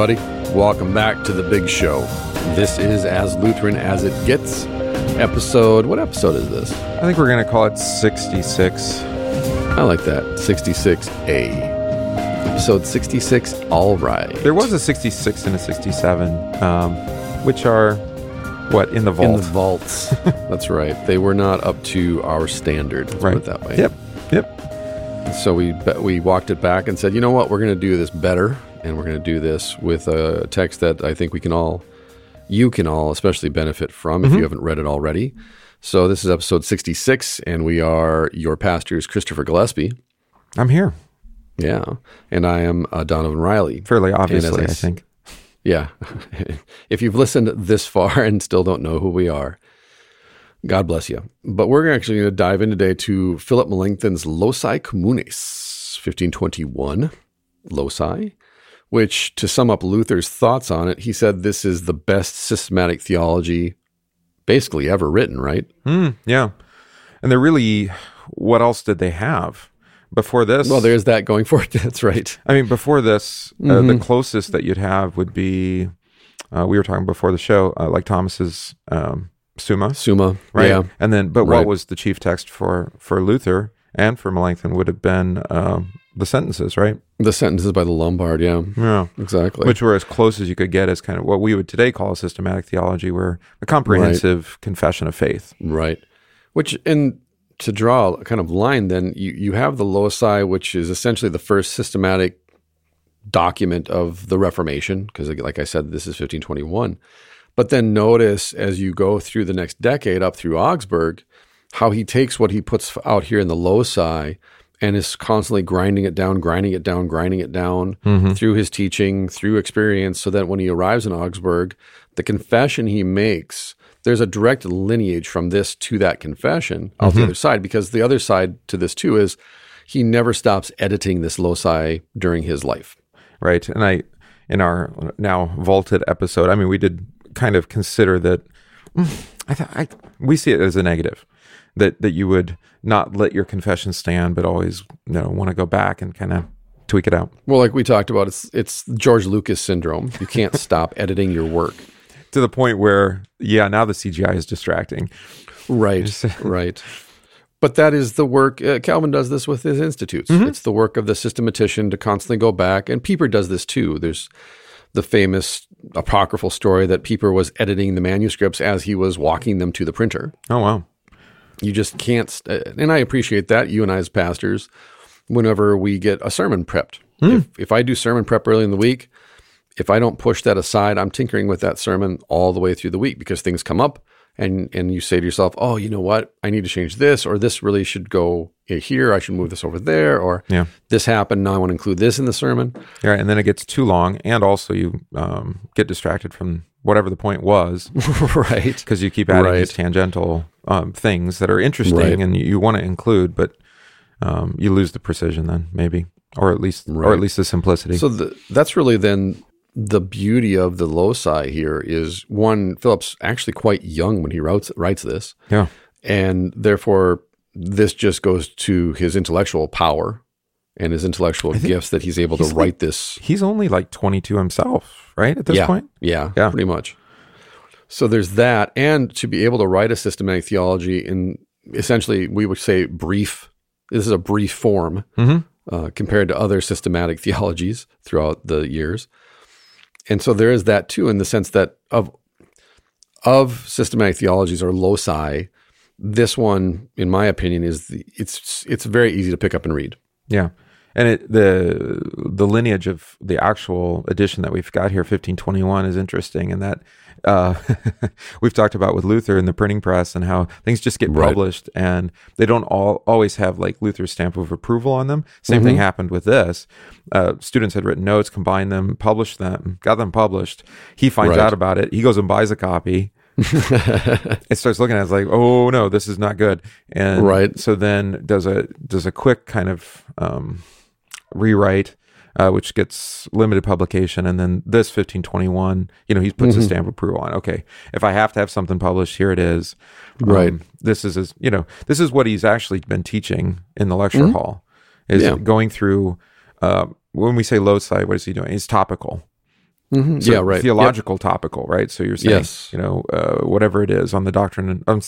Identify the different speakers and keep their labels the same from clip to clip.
Speaker 1: everybody. Welcome back to the big show. This is As Lutheran as It Gets. Episode, what episode is this?
Speaker 2: I think we're going to call it 66.
Speaker 1: I like that. 66A. Episode 66, all right.
Speaker 2: There was a 66 and a 67, um, which are, what, in the vault?
Speaker 1: In the vaults. That's right. They were not up to our standard. Let's
Speaker 2: right.
Speaker 1: put it that way.
Speaker 2: Yep. Yep.
Speaker 1: So we we walked it back and said, you know what, we're going to do this better, and we're going to do this with a text that I think we can all, you can all especially benefit from if you haven't read it already. So this is episode sixty six, and we are your pastors, Christopher Gillespie,
Speaker 2: I'm here.
Speaker 1: yeah, and I am uh, Donovan Riley.
Speaker 2: Fairly obviously,
Speaker 1: I
Speaker 2: think.
Speaker 1: Yeah, if you've listened this far and still don't know who we are, God bless you. But we're actually going to dive in today to Philip Melanchthon's Loci Communes, 1521 Loci, which, to sum up Luther's thoughts on it, he said this is the best systematic theology basically ever written, right?
Speaker 2: Mm, yeah. And they're really, what else did they have? Before this,
Speaker 1: Well, there's that going for it. That's right.
Speaker 2: I mean, before this, uh, the closest that you'd have would be, uh, we were talking before the show, uh, like Thomas's um, Summa,
Speaker 1: Summa,
Speaker 2: right?
Speaker 1: yeah.
Speaker 2: And then, but
Speaker 1: Right.
Speaker 2: what was the chief text for for Luther and for Melanchthon would have been um, the sentences, right?
Speaker 1: The sentences by the Lombard, yeah,
Speaker 2: Yeah.
Speaker 1: exactly.
Speaker 2: Which were as close as you could get as kind of what we would today call a systematic theology, where a comprehensive confession of faith.
Speaker 1: Right. Which, and to draw a kind of line, then you, you have the loci, which is essentially the first systematic document of the Reformation, because like I said, this is 1521. But then notice as you go through the next decade up through Augsburg, how he takes what he puts out here in the loci and is constantly grinding it down, grinding it down, grinding it down through his teaching, through experience, so that when he arrives in Augsburg, the confession he makes, there's a direct lineage from this to that confession out the other side, because the other side to this too is he never stops editing this loci during his life.
Speaker 2: right? And I, in our now vaulted episode, I mean, we did kind of consider that. mm, I, th- I we see it as a negative that that you would not let your confession stand, but always you know want to go back and kind of tweak it out
Speaker 1: Well, like we talked about, it's it's George Lucas syndrome. You can't stop editing your work.
Speaker 2: to the point where yeah, now the CGI is distracting.
Speaker 1: Right, right. But that is the work. Uh, Calvin does this with his institutes. It's the work of the systematician to constantly go back, and Pieper does this too. There's the famous apocryphal story that Pieper was editing the manuscripts as he was walking them to the printer.
Speaker 2: Oh wow,
Speaker 1: You just can't, st- and I appreciate that. You and I, as pastors, whenever we get a sermon prepped, if, if I do sermon prep early in the week, if I don't push that aside, I'm tinkering with that sermon all the way through the week because things come up, and and you say to yourself, "Oh, you know what? I need to change this, or this really should go here. I should move this over there, or
Speaker 2: Yeah.
Speaker 1: this happened. Now I want to include this in the sermon."
Speaker 2: yeah, and then it gets too long, and also you um, get distracted from whatever the point was
Speaker 1: right.
Speaker 2: because you keep adding
Speaker 1: Right.
Speaker 2: these tangential um, things that are interesting
Speaker 1: Right.
Speaker 2: and you, you want to include, but um, you lose the precision then maybe, or at least, or at least the simplicity.
Speaker 1: So the, that's really then the beauty of the loci here is one. Philip's actually quite young when he writes writes this.
Speaker 2: yeah,
Speaker 1: and therefore this just goes to his intellectual power and his intellectual gifts that he's able to
Speaker 2: he's
Speaker 1: write this
Speaker 2: he's only like 22 himself, right? At this
Speaker 1: yeah,
Speaker 2: point,
Speaker 1: yeah
Speaker 2: Yeah.
Speaker 1: pretty much so there's that and to be able to write a systematic theology in essentially we would say brief this is a brief form
Speaker 2: Mhm.
Speaker 1: uh, compared to other systematic theologies throughout the years and so there is that too in the sense that of of systematic theologies or loci this one in my opinion is the, it's it's very easy to pick up and read
Speaker 2: yeah. And it, the the lineage of the actual edition that we've got here, 1521, is interesting in that uh, we've talked about with Luther and the printing press and how things just get
Speaker 1: Right.
Speaker 2: published and they don't all always have like Luther's stamp of approval on them. Same
Speaker 1: Mm-hmm.
Speaker 2: thing happened with this. Uh, students had written notes, combined them, published them, got them published. He finds
Speaker 1: Right.
Speaker 2: out about it. He goes and buys a copy. it starts looking at it it's like, oh no, this is not good. And
Speaker 1: Right.
Speaker 2: so then does a does a quick kind of um, rewrite, uh, which gets limited publication, and then this 1521, you know, he puts
Speaker 1: Mm-hmm.
Speaker 2: a stamp of approval on. Okay, if I have to have something published, here it is. Um,
Speaker 1: Right.
Speaker 2: This is his, you know, this is what he's actually been teaching in the lecture hall. Is
Speaker 1: Mm-hmm. Yeah.
Speaker 2: going through. Uh, when we say loci, what is he doing? He's topical.
Speaker 1: Mhm.
Speaker 2: So
Speaker 1: yeah, right. Yep.
Speaker 2: Theological topical, right? So you're saying,
Speaker 1: Yes.
Speaker 2: you know, uh, whatever it is on the doctrine, um,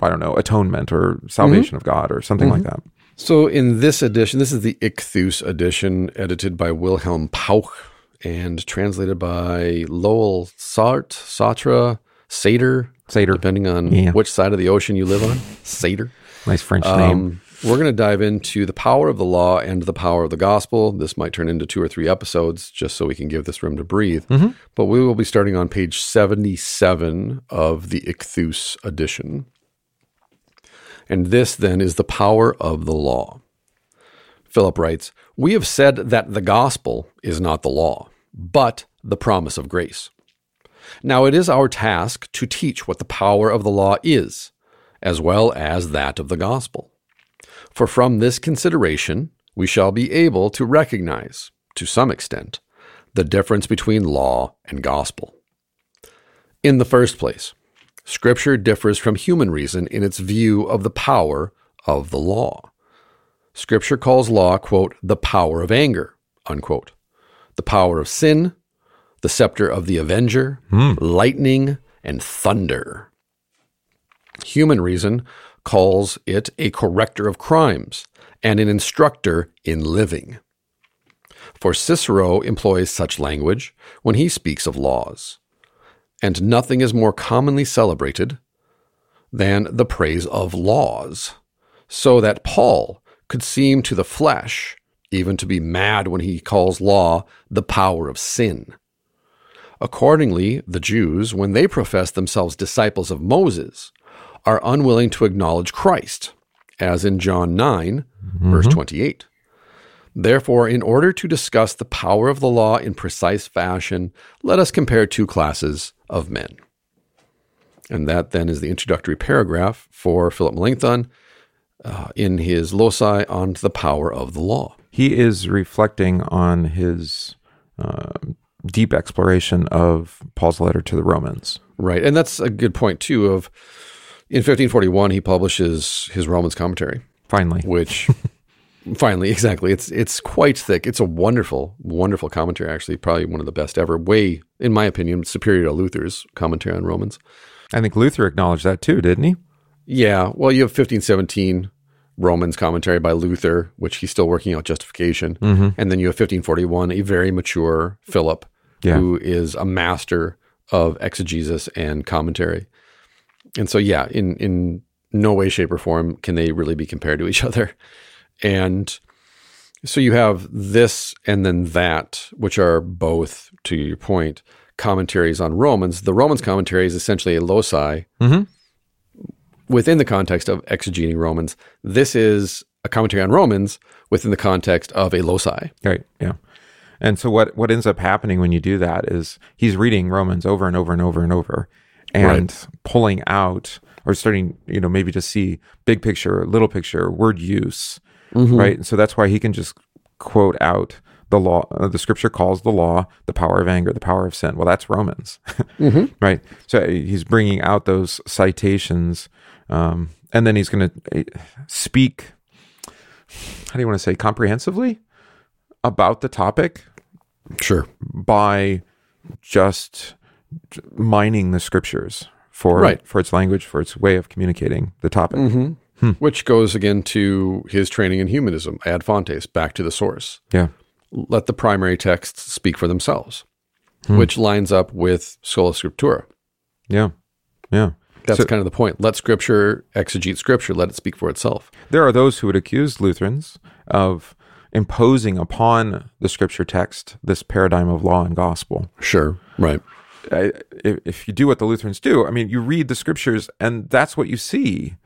Speaker 2: I don't know, atonement or salvation of God or something like that.
Speaker 1: So in this edition, this is the Ichthus edition, edited by Wilhelm Pauck and translated by Lowell Sart, Satra, Sater,
Speaker 2: Sater,
Speaker 1: depending on
Speaker 2: Yeah.
Speaker 1: which side of the ocean you live on. Sater.
Speaker 2: nice French name.
Speaker 1: We're going to dive into the power of the law and the power of the gospel. This might turn into two or three episodes just so we can give this room to breathe. Mm-hmm. But we will be starting on page 77 of the Ichthus edition. And this then is the power of the law. Philip writes We have said that the gospel is not the law, but the promise of grace. Now it is our task to teach what the power of the law is, as well as that of the gospel. For from this consideration, we shall be able to recognize, to some extent, the difference between law and gospel. In the first place, Scripture differs from human reason in its view of the power of the law. Scripture calls law, quote, the power of anger, unquote, the power of sin, the scepter of the avenger, hmm. lightning, and thunder. Human reason calls it a corrector of crimes and an instructor in living. For Cicero employs such language when he speaks of laws, and nothing is more commonly celebrated than the praise of laws, so that Paul could seem to the flesh even to be mad when he calls law the power of sin. Accordingly, the Jews, when they profess themselves disciples of Moses, are unwilling to acknowledge Christ, as in John 9, verse 28. Therefore, in order to discuss the power of the law in precise fashion, let us compare two classes of men. And that then is the introductory paragraph for Philip Melanchthon uh, in his loci on the power of the law.
Speaker 2: he is reflecting on his uh, deep exploration of Paul's letter to the Romans.
Speaker 1: Right. And that's a good point, too, of in 1541, he publishes his Romans commentary.
Speaker 2: Finally,
Speaker 1: which finally exactly. It's it's quite thick. It's a wonderful wonderful commentary actually probably one of the best ever. Way in my opinion superior to luther's commentary on romans.
Speaker 2: I think Luther acknowledged that too, didn't he?
Speaker 1: yeah. Well you have 1517 romans commentary by luther which he's still working out justification. Mm-hmm. And then you have 1541 a very mature philip
Speaker 2: Yeah.
Speaker 1: who is a master of exegesis and commentary and so yeah in in no way shape or form can they really be compared to each other and so you have this and then that, which are both, to your point, commentaries on Romans. The Romans commentary is essentially a loci
Speaker 2: Mhm.
Speaker 1: within the context of exegeting Romans. This is a commentary on Romans within the context of a loci.
Speaker 2: Right. Yeah. And so what what ends up happening when you do that is he's reading Romans over and over and over and over and pulling out or starting, you know, maybe to see big picture, little picture, word use, right? And so that's why he can just quote out the law. Uh, the scripture calls the law the power of anger, the power of sin. Well, that's Romans, right? So uh, he's bringing out those citations, um, and then he's going to speak. How do you want to say comprehensively about the topic
Speaker 1: Sure.
Speaker 2: by just mining the scriptures for
Speaker 1: Right.
Speaker 2: for its language, for its way of communicating the topic. Mm-hmm. Hmm.
Speaker 1: Which goes again to his training in humanism, ad fontes, back to the source.
Speaker 2: Yeah,
Speaker 1: Let the primary texts speak for themselves, hmm. which lines up with sola scriptura.
Speaker 2: yeah, yeah.
Speaker 1: That's
Speaker 2: So-
Speaker 1: kind of the point. Let scripture exegete scripture, let it speak for itself.
Speaker 2: There are those who would accuse Lutherans of imposing upon the scripture text this paradigm of law and gospel.
Speaker 1: Sure. Right.
Speaker 2: I, if, you do what the Lutherans do, I mean, you read the scriptures and that's what you see.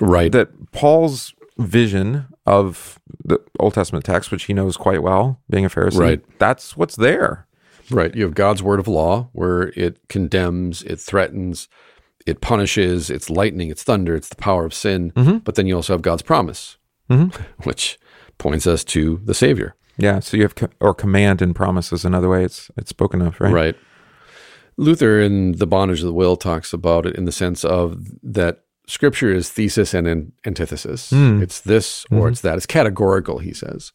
Speaker 1: Right.
Speaker 2: That Paul's vision of the Old Testament text, which he knows quite well, being a Pharisee,
Speaker 1: Right.
Speaker 2: that's what's there.
Speaker 1: right. You have God's word of law where it condemns, it threatens, it punishes, it's lightning, it's thunder, it's the power of sin. Mm-hmm. But then you also have God's promise, mm-hmm. which points us to the Savior.
Speaker 2: Yeah, so you have co- or command and promise is another way it's it's spoken of, right?
Speaker 1: Right. Luther in The Bondage of the Will talks about it in the sense of that scripture is thesis and an- antithesis. It's this or it's that. It's categorical, he says.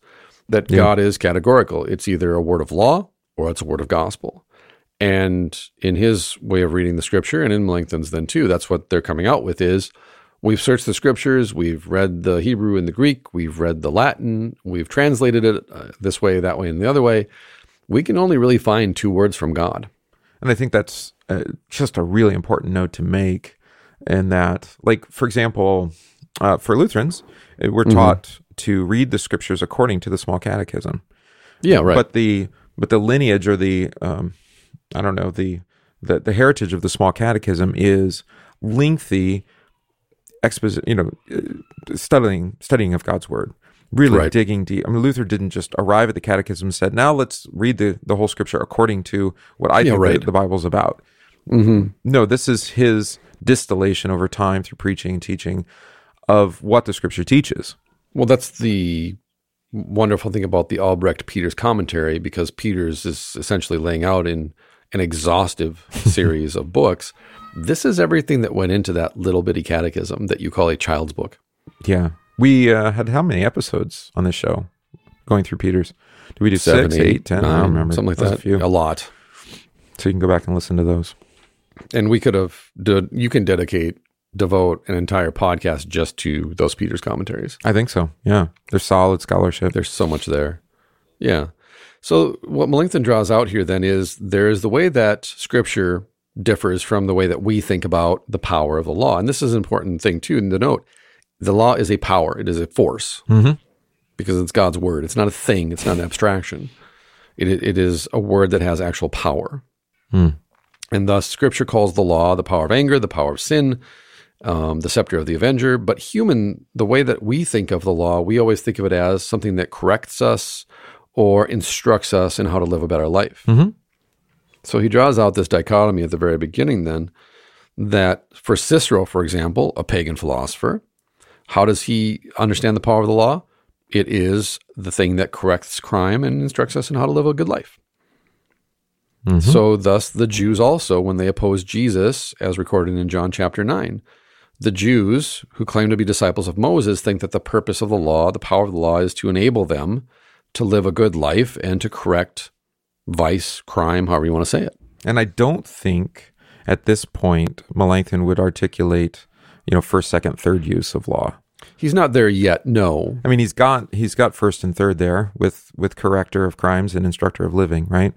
Speaker 1: That God is categorical. It's either a word of law or it's a word of gospel. And in his way of reading the scripture and in Melanchthon's then too, that's what they're coming out with is we've searched the scriptures, we've read the Hebrew and the Greek, we've read the Latin, we've translated it uh, this way, that way, and the other way. We can only really find two words from God.
Speaker 2: And I think that's uh, just a really important note to make. And that, like, for example, uh, for Lutherans, uh, we're taught to read the scriptures according to the small catechism.
Speaker 1: Yeah, right.
Speaker 2: But the but the lineage or the um, I don't know the the the heritage of the small catechism is lengthy exposition. You know, uh, studying studying of God's word, really
Speaker 1: Right.
Speaker 2: digging deep. I mean, Luther didn't just arrive at the catechism and said, "Now let's read the the whole scripture according to what I
Speaker 1: Yeah,
Speaker 2: think
Speaker 1: right.
Speaker 2: the, the Bible's about."
Speaker 1: hmm
Speaker 2: No, this is his distillation over time through preaching and teaching of what the scripture teaches.
Speaker 1: Well, that's the wonderful thing about the Albrecht Peters commentary because Peters is essentially laying out in an exhaustive series of books. This is everything that went into that little bitty catechism that you call a child's book.
Speaker 2: Yeah. We uh, had how many episodes on this show going through Peters? Did we do six, eight, ten? I don't remember.
Speaker 1: something like
Speaker 2: That
Speaker 1: that.
Speaker 2: A few.
Speaker 1: A lot.
Speaker 2: So you can go back and listen to those.
Speaker 1: And we could have did you can dedicate devote an entire podcast just to those Peters commentaries.
Speaker 2: I think so. Yeah. They're solid scholarship.
Speaker 1: There's so much there. Yeah. So what Melanchthon draws out here then is there is the way that scripture differs from the way that we think about the power of the law. And this is an important thing too to note. The law is a power. It is a force
Speaker 2: Mhm.
Speaker 1: because it's God's word. It's not a thing. It's not an abstraction. It, it is a word that has actual power.
Speaker 2: Hmm.
Speaker 1: And thus scripture calls the law the power of anger, the power of sin, um, the scepter of the avenger. But human, the way that we think of the law, we always think of it as something that corrects us or instructs us in how to live a better life.
Speaker 2: Mhm.
Speaker 1: So he draws out this dichotomy at the very beginning then that for Cicero, for example, a pagan philosopher, how does he understand the power of the law? It is the thing that corrects crime and instructs us in how to live a good life. Mm-hmm. So, thus, the Jews also, when they oppose Jesus, as recorded in John chapter 9, the Jews who claim to be disciples of Moses think that the purpose of the law, the power of the law, is to enable them to live a good life and to correct vice, crime, however you want to say it.
Speaker 2: And I don't think at this point Melanchthon would articulate, you know, first, second, third use of law.
Speaker 1: He's not there yet, no.
Speaker 2: I mean, he's got he's got first and third there with with corrector of crimes and instructor of living, right?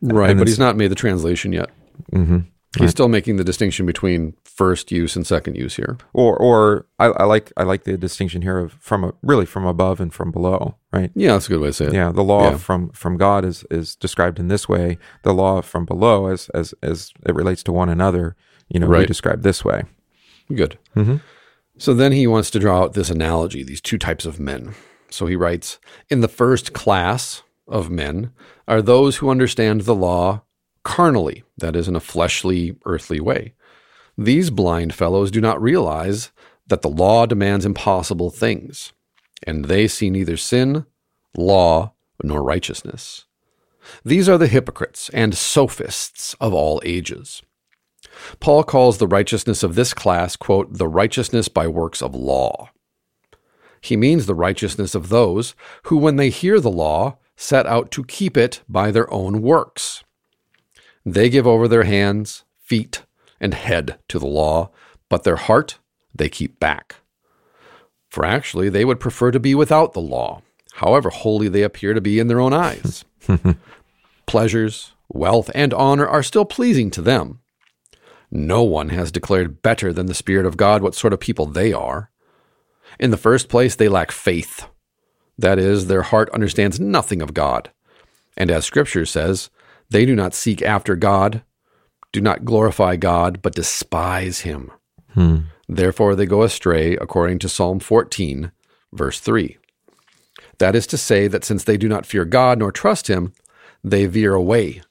Speaker 1: Right,
Speaker 2: And
Speaker 1: but he's not made the translation yet.
Speaker 2: Mm-hmm.
Speaker 1: He's still making the distinction between first use and second use here.
Speaker 2: Or or I, I like I like the distinction here of from a, really from above and from below, right?
Speaker 1: Yeah, that's a good way to say it.
Speaker 2: Yeah, the law
Speaker 1: Yeah.
Speaker 2: from from God is is described in this way. The law from below, as as as it relates to one another, you know, we describe this way.
Speaker 1: Good.
Speaker 2: Mhm.
Speaker 1: So then he wants to draw out this analogy, these two types of men. So he writes In the first class of men are those who understand the law carnally, that is, in a fleshly, earthly way. These blind fellows do not realize that the law demands impossible things, and they see neither sin, law, nor righteousness. These are the hypocrites and sophists of all ages. Paul calls the righteousness of this class, quote, the righteousness by works of law. He means the righteousness of those who, when they hear the law, set out to keep it by their own works. They give over their hands, feet, and head to the law, but their heart they keep back. For actually, they would prefer to be without the law, however holy they appear to be in their own eyes. Pleasures, wealth, and honor are still pleasing to them. No one has declared better than the Spirit of God what sort of people they are. In the first place, they lack faith. That is, their heart understands nothing of God. And as Scripture says, they do not seek after God, do not glorify God, but despise Him. Hmm. Therefore, they go astray, according to Psalm 14, verse 3. That is to say, that since they do not fear God nor trust Him, they veer away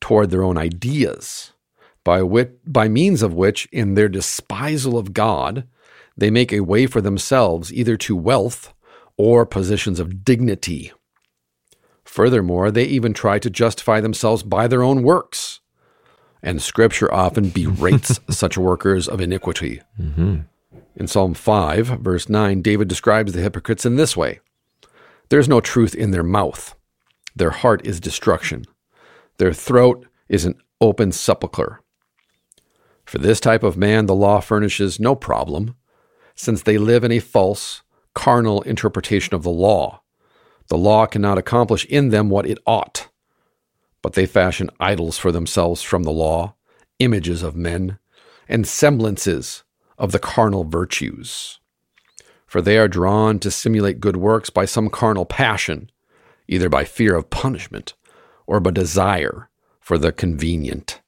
Speaker 1: toward their own ideas, by, which, by means of which, in their despisal of God, they make a way for themselves either to wealth or positions of dignity. Furthermore, they even try to justify themselves by their own works. And Scripture often berates such workers of iniquity. Mm-hmm. In Psalm 5, verse 9, David describes the hypocrites in this way There's no truth in their mouth, their heart is destruction, their throat is an open sepulchre. For this type of man, the law furnishes no problem, since they live in a false, carnal interpretation of the law. The law cannot accomplish in them what it ought, but they fashion idols for themselves from the law, images of men, and semblances of the carnal virtues. For they are drawn to simulate good works by some carnal passion, either by fear of punishment or by desire for the convenient.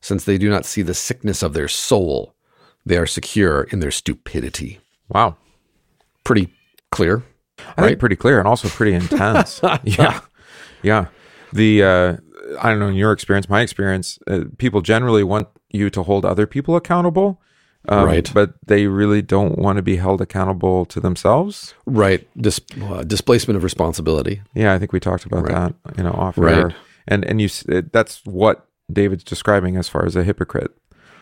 Speaker 1: Since they do not see the sickness of their soul, they are secure in their stupidity.
Speaker 2: Wow.
Speaker 1: Pretty clear.
Speaker 2: I think pretty clear and also pretty intense. yeah. Yeah. The, uh, I don't know, in your experience, my experience, uh, people generally want you to hold other people accountable. Um,
Speaker 1: Right.
Speaker 2: But they really don't want to be held accountable to themselves.
Speaker 1: Right. Dis- uh, displacement of responsibility.
Speaker 2: Yeah, I think we talked about
Speaker 1: Right.
Speaker 2: that, you know, off
Speaker 1: Right.
Speaker 2: air. And and you that's what David's describing as far as a hypocrite.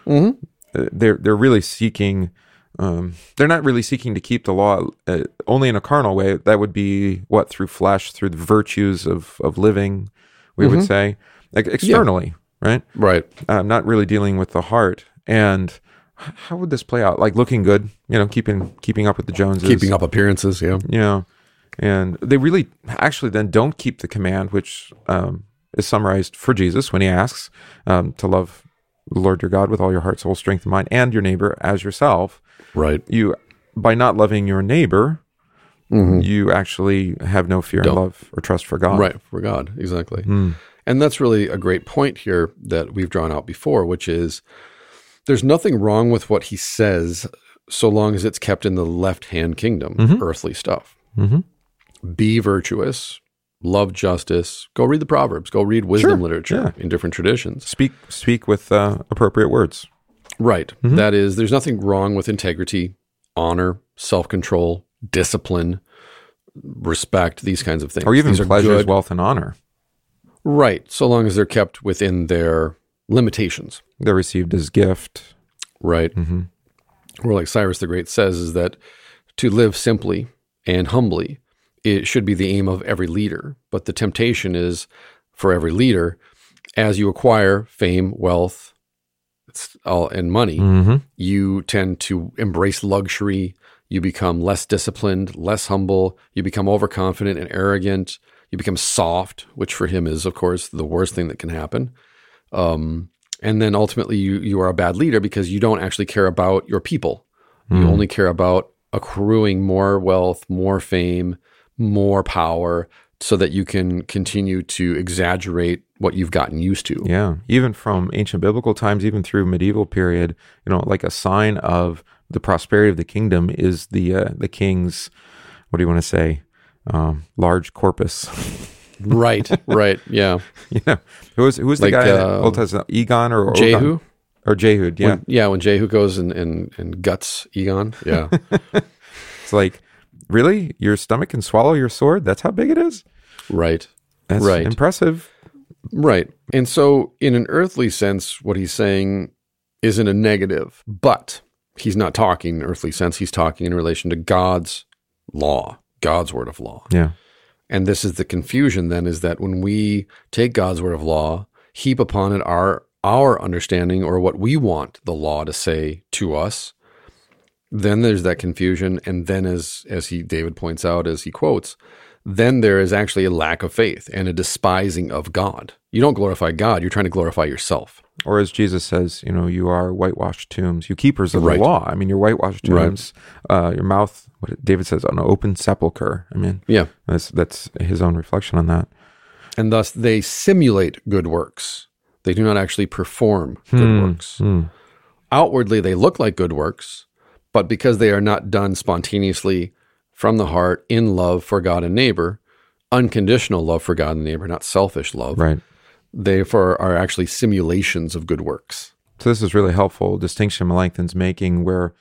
Speaker 1: Mm-hmm.
Speaker 2: Uh, They're they're really seeking. Um, they're not really seeking to keep the law uh, only in a carnal way. That would be what through flesh, through the virtues of of living. We would say, like externally, right?
Speaker 1: Right.
Speaker 2: um, not really dealing with the heart. And how would this play out? Like looking good, you know, keeping keeping up with the Joneses,
Speaker 1: Keeping up appearances. Yeah.
Speaker 2: you know, and they really actually then don't keep the command, which um, is summarized for Jesus when he asks um, to love the Lord your God with all your heart, soul, strength, and mind, and your neighbor as yourself.
Speaker 1: Right.
Speaker 2: You by not loving your neighbor, mm-hmm. you actually have no fear
Speaker 1: Don't.
Speaker 2: and love or trust for God.
Speaker 1: Right. For God. Exactly. Hmm. And that's really a great point here that we've drawn out before, which is there's nothing wrong with what he says so long as it's kept in the left hand kingdom, mm-hmm. earthly stuff. Mm-hmm. Be virtuous, love justice. Go read the Proverbs, go read wisdom
Speaker 2: Sure,
Speaker 1: literature in different traditions.
Speaker 2: Speak speak with uh, appropriate words.
Speaker 1: Right. That is, there's nothing wrong with integrity, honor, self control, discipline, respect, these kinds of things.
Speaker 2: Or even
Speaker 1: these
Speaker 2: pleasures,
Speaker 1: good.
Speaker 2: wealth, and honor.
Speaker 1: Right. So long as they're kept within their limitations.
Speaker 2: They're received as gift.
Speaker 1: Right.
Speaker 2: Mm-hmm.
Speaker 1: Or like Cyrus the Great says, is that to live simply and humbly, it should be the aim of every leader. But the temptation is for every leader, as you acquire fame, wealth, it's all, and money,
Speaker 2: Mm-hmm.
Speaker 1: you tend to embrace luxury. You become less disciplined, less humble. You become overconfident and arrogant. You become soft, which for him is, of course, the worst thing that can happen. Um, and then ultimately, you you are a bad leader because you don't actually care about your people. You only care about accruing more wealth, more fame, more power, so that you can continue to exaggerate what you've gotten used to.
Speaker 2: Yeah, even from ancient biblical times, even through medieval period, you know, like a sign of the prosperity of the kingdom is the uh, the king's what do you want to say, um, large corpus.
Speaker 1: Right, right, yeah.
Speaker 2: you know, who was who was the
Speaker 1: Like,
Speaker 2: guy?
Speaker 1: uh,
Speaker 2: Old Testament, Egon or
Speaker 1: Jehu?
Speaker 2: Ogon? or Jehud? Yeah,
Speaker 1: When, yeah, when Jehu goes and, and, and guts Egon. Yeah.
Speaker 2: it's like really your stomach can swallow your sword. That's how big it is.
Speaker 1: right.
Speaker 2: That's
Speaker 1: Right.
Speaker 2: impressive.
Speaker 1: Right. And so, in an earthly sense, what he's saying isn't a negative, but he's not talking in earthly sense. He's talking in relation to God's law, God's word of law.
Speaker 2: Yeah,
Speaker 1: And this is the confusion then is that when we take God's word of law, heap upon it our our understanding or what we want the law to say to us, then there's that confusion and then as as he David points out as he quotes, then there is actually a lack of faith and a despising of God. You don't glorify God, you're trying to glorify yourself.
Speaker 2: or as Jesus says, you know, you are whitewashed tombs, you keepers of
Speaker 1: Right.
Speaker 2: the law. I mean, you're whitewashed
Speaker 1: Right.
Speaker 2: tombs. Uh, your mouth, what David says, an open sepulcher. I mean,
Speaker 1: Yeah.
Speaker 2: that's that's his own reflection on that.
Speaker 1: And thus they simulate good works. They do not actually perform good works. Outwardly, they look like good works, but because they are not done spontaneously from the heart in love for God and neighbor, unconditional love for God and neighbor, not selfish love,
Speaker 2: Right.
Speaker 1: therefore are actually simulations of good works.
Speaker 2: So this is really helpful distinction Melanchthon's making, where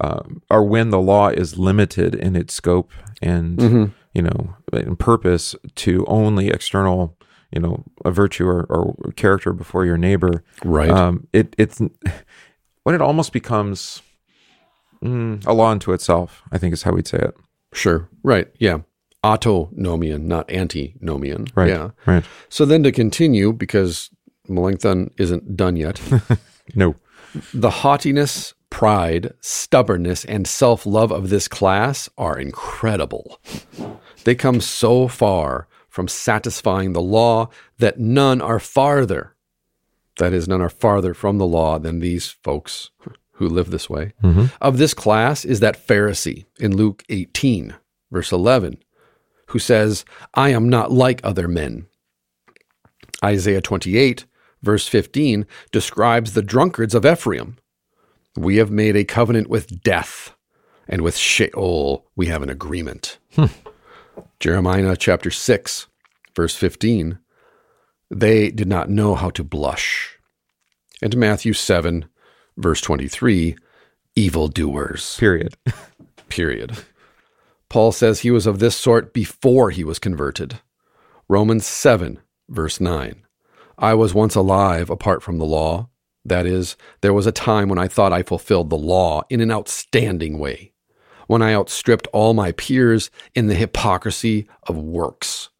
Speaker 2: uh, or when the law is limited in its scope and
Speaker 1: Mm-hmm.
Speaker 2: you know in purpose to only external you know a virtue or, or character before your neighbor.
Speaker 1: Right.
Speaker 2: Um, it it's when it almost becomes mm, a law unto itself. I think is how we'd say it.
Speaker 1: Sure. Right. Yeah. Autonomian, not antinomian.
Speaker 2: Right.
Speaker 1: Yeah.
Speaker 2: Right.
Speaker 1: So then to continue, because Melanchthon isn't done yet.
Speaker 2: No.
Speaker 1: the haughtiness, pride, stubbornness, and self love of this class are incredible. They come so far from satisfying the law that none are farther. That is, none are farther from the law than these folks who live this way. Mm-hmm. Of this class is that Pharisee in Luke 18, verse 11, who says, I am not like other men. Isaiah 28, verse 15, describes the drunkards of Ephraim. We have made a covenant with death, and with Sheol we have an agreement. Hmm. Jeremiah chapter 6, verse 15, they did not know how to blush. And Matthew 7, verse 23, evildoers,
Speaker 2: Period.
Speaker 1: period. Paul says he was of this sort before he was converted. Romans 7, verse 9. I was once alive apart from the law. That is, there was a time when I thought I fulfilled the law in an outstanding way, when I outstripped all my peers in the hypocrisy of works.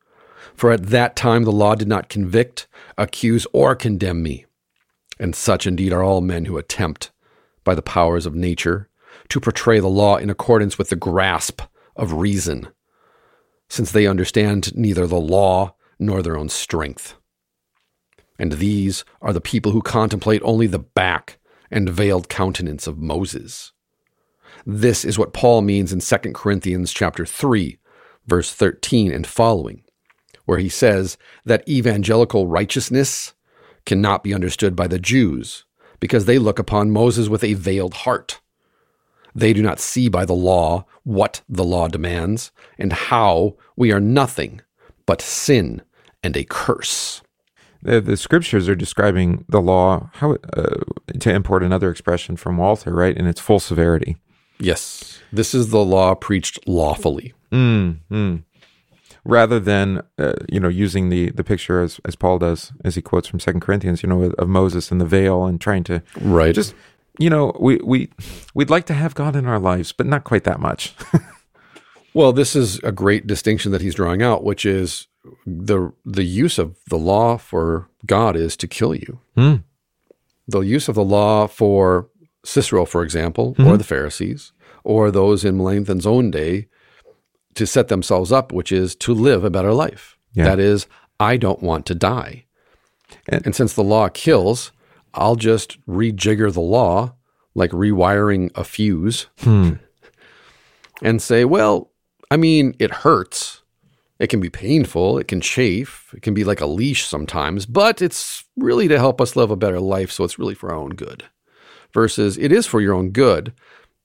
Speaker 1: For at that time the law did not convict, accuse, or condemn me. And such indeed are all men who attempt, by the powers of nature, to portray the law in accordance with the grasp of reason, since they understand neither the law nor their own strength. And these are the people who contemplate only the back and veiled countenance of Moses. This is what Paul means in 2 Corinthians chapter 3, verse 13 and following, where he says that evangelical righteousness cannot be understood by the Jews because they look upon Moses with a veiled heart. They do not see by the law what the law demands and how we are nothing but sin and a curse.
Speaker 2: The, the scriptures are describing the law, how uh, to import another expression from Walther, right, in its full severity.
Speaker 1: Yes, this is the law preached lawfully.
Speaker 2: Mm, mm. Rather than uh, you know using the the picture as as Paul does as he quotes from Second Corinthians, you know, of Moses and the veil and trying to
Speaker 1: Right.
Speaker 2: just you know we we we'd like to have God in our lives, but not quite that much.
Speaker 1: Well, this is a great distinction that he's drawing out, which is the the use of the law for God is to kill you.
Speaker 2: Hmm.
Speaker 1: The use of the law for Cicero, for example, or the Pharisees, or those in Melanchthon's own day, to set themselves up, which is to live a better life.
Speaker 2: Yeah.
Speaker 1: That is, I don't want to die.
Speaker 2: And-
Speaker 1: and since the law kills, I'll just rejigger the law like rewiring a fuse hmm. and say, well, I mean, it hurts. It can be painful. It can chafe. It can be like a leash sometimes, but it's really to help us live a better life. So it's really for our own good. Versus it is for your own good,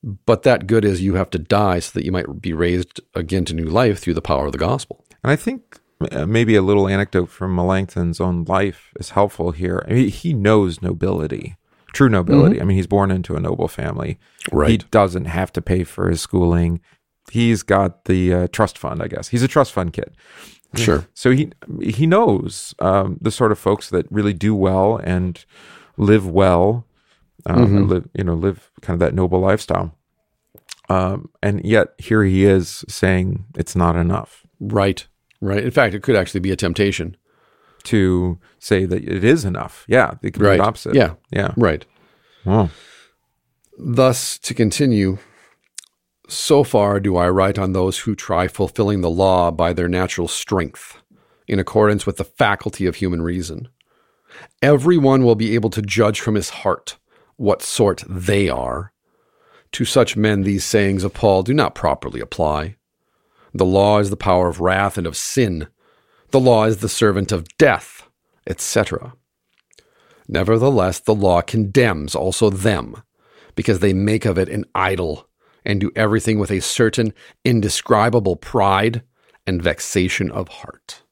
Speaker 1: but that good is you have to die so that you might be raised again to new life through the power of the gospel.
Speaker 2: And I think uh, maybe a little anecdote from Melanchthon's own life is helpful here. I mean, he knows nobility, true nobility. I mean, he's born into a noble family.
Speaker 1: Right.
Speaker 2: He doesn't have to pay for his schooling. He's got the uh, trust fund, I guess. He's a trust fund kid.
Speaker 1: Sure.
Speaker 2: So he he knows um, the sort of folks that really do well and live well, um, live you know live kind of that noble lifestyle. Um, and yet here he is saying it's not enough.
Speaker 1: Right. Right. In fact, it could actually be a temptation.
Speaker 2: to say that it is enough. Yeah, it can be the opposite.
Speaker 1: Yeah.
Speaker 2: yeah.
Speaker 1: Right.
Speaker 2: Wow.
Speaker 1: Thus, to continue, so far do I write on those who try fulfilling the law by their natural strength, in accordance with the faculty of human reason. Everyone will be able to judge from his heart what sort they are. To such men, these sayings of Paul do not properly apply. The law is the power of wrath and of sin. The law is the servant of death, etc. Nevertheless, the law condemns also them because they make of it an idol and do everything with a certain indescribable pride and vexation of heart.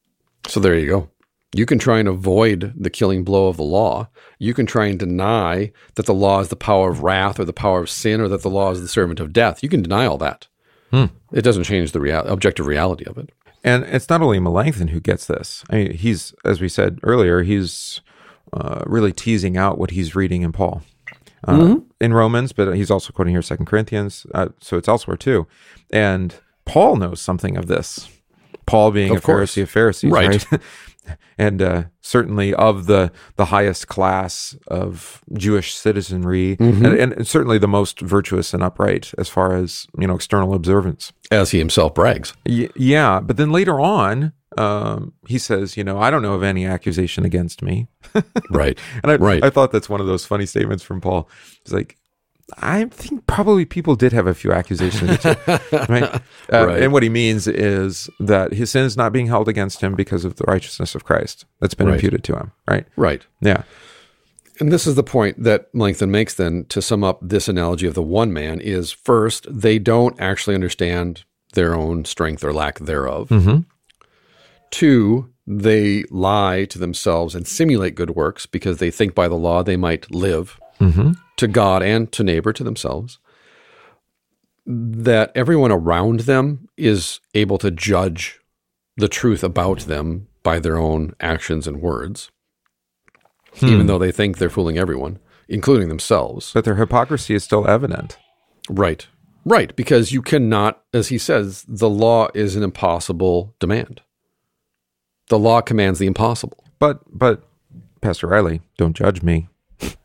Speaker 1: So there you go. You can try and avoid the killing blow of the law. You can try and deny that the law is the power of wrath or the power of sin or that the law is the servant of death. You can deny all that. It doesn't change the real- objective reality of it.
Speaker 2: And it's not only Melanchthon who gets this. I mean, he's, as we said earlier, he's uh, really teasing out what he's reading in Paul. Uh, In Romans, but he's also quoting here Second Corinthians, uh, so it's elsewhere too. And Paul knows something of this. Paul being
Speaker 1: Of
Speaker 2: a
Speaker 1: course.
Speaker 2: Pharisee of Pharisees,
Speaker 1: Right.
Speaker 2: right? and uh, certainly of the the highest class of Jewish citizenry, and, and certainly the most virtuous and upright as far as you know external observance.
Speaker 1: As he himself brags.
Speaker 2: Y- yeah, but then later on, um, he says, you know, I don't know of any accusation against me.
Speaker 1: Right.
Speaker 2: And I,
Speaker 1: Right.
Speaker 2: I thought that's one of those funny statements from Paul. It's like, I think probably people did have a few accusations, right? Uh,
Speaker 1: Right.
Speaker 2: And what he means is that his sin is not being held against him because of the righteousness of Christ that's been
Speaker 1: Right.
Speaker 2: imputed to him, right?
Speaker 1: Right.
Speaker 2: Yeah.
Speaker 1: And this is the point that Melanchthon makes then to sum up this analogy of the one man is first, they don't actually understand their own strength or lack thereof.
Speaker 2: Mm-hmm.
Speaker 1: Two, they lie to themselves and simulate good works because they think by the law they might live
Speaker 2: Mm-hmm.
Speaker 1: To God and to neighbor, to themselves. That everyone around them is able to judge the truth about them by their own actions and words, hmm. even though they think they're fooling everyone, including themselves.
Speaker 2: But their hypocrisy is still evident.
Speaker 1: Right. Right. Because you cannot, as he says, the law is an impossible demand. The law commands the impossible.
Speaker 2: But, but, Pastor Riley, don't judge me.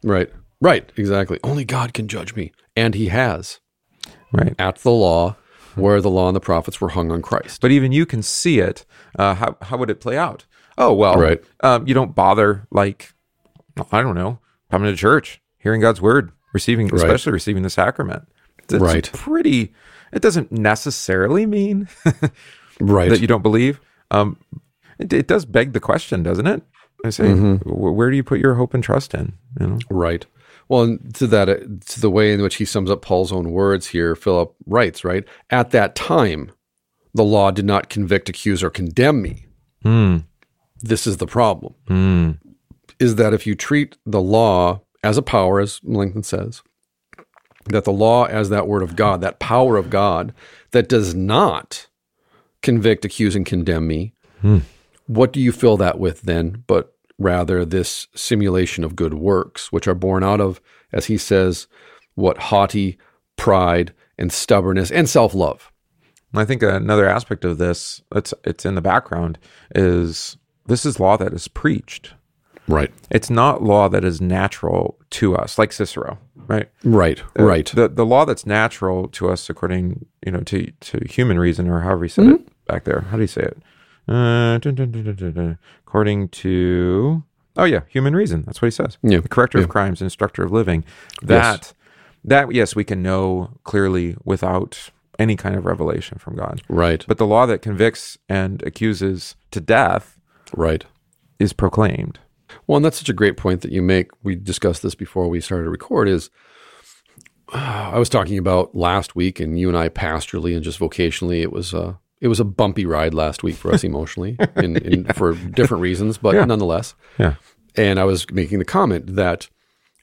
Speaker 1: Right. Right. Exactly. Only God can judge me. And he has
Speaker 2: Right.
Speaker 1: at the law where the law and the prophets were hung on Christ.
Speaker 2: But even you can see it. Uh, how how would it play out? Oh well,
Speaker 1: Right.
Speaker 2: Um, you don't bother like I don't know coming to church, hearing God's word, receiving especially receiving the sacrament. It's
Speaker 1: Right.
Speaker 2: Pretty. It doesn't necessarily mean
Speaker 1: Right.
Speaker 2: that you don't believe. Um, it, it does beg the question, doesn't it? I say,
Speaker 1: Mm-hmm.
Speaker 2: where do you put your hope and trust in? You know.
Speaker 1: Right. Well, to that, uh, to the way in which he sums up Paul's own words here, Philip writes, right? At that time, the law did not convict, accuse, or condemn me.
Speaker 2: Hmm.
Speaker 1: This is the problem.
Speaker 2: Hmm.
Speaker 1: Is that if you treat the law as a power, as Melanchthon says, that the law as that word of God, that power of God, that does not convict, accuse, and condemn me, what do you fill that with then? But rather this simulation of good works, which are born out of, as he says, what haughty pride and stubbornness and self love.
Speaker 2: I think another aspect of this, it's it's in the background, is this is law that is preached.
Speaker 1: Right.
Speaker 2: It's not law that is natural to us, like Cicero, right?
Speaker 1: Right.
Speaker 2: Uh,
Speaker 1: right.
Speaker 2: The the law that's natural to us, according you know to to human reason, or however he said it back there. How do you say it? Uh, dun, dun, dun. According to oh yeah, human reason. That's what he says.
Speaker 1: Yeah.
Speaker 2: The corrector
Speaker 1: Yeah.
Speaker 2: of crimes, instructor of living. That
Speaker 1: Yes.
Speaker 2: that yes, we can know clearly without any kind of revelation from God.
Speaker 1: right.
Speaker 2: But the law that convicts and accuses to death
Speaker 1: Right.
Speaker 2: is proclaimed.
Speaker 1: Well, and that's such a great point that you make. We discussed this before we started to record. Is I was talking about last week, and you and I pastorally and just vocationally, it was a it was a bumpy ride last week for us emotionally, in, in, for different reasons, but
Speaker 2: Yeah.
Speaker 1: nonetheless.
Speaker 2: Yeah.
Speaker 1: And I was making the comment that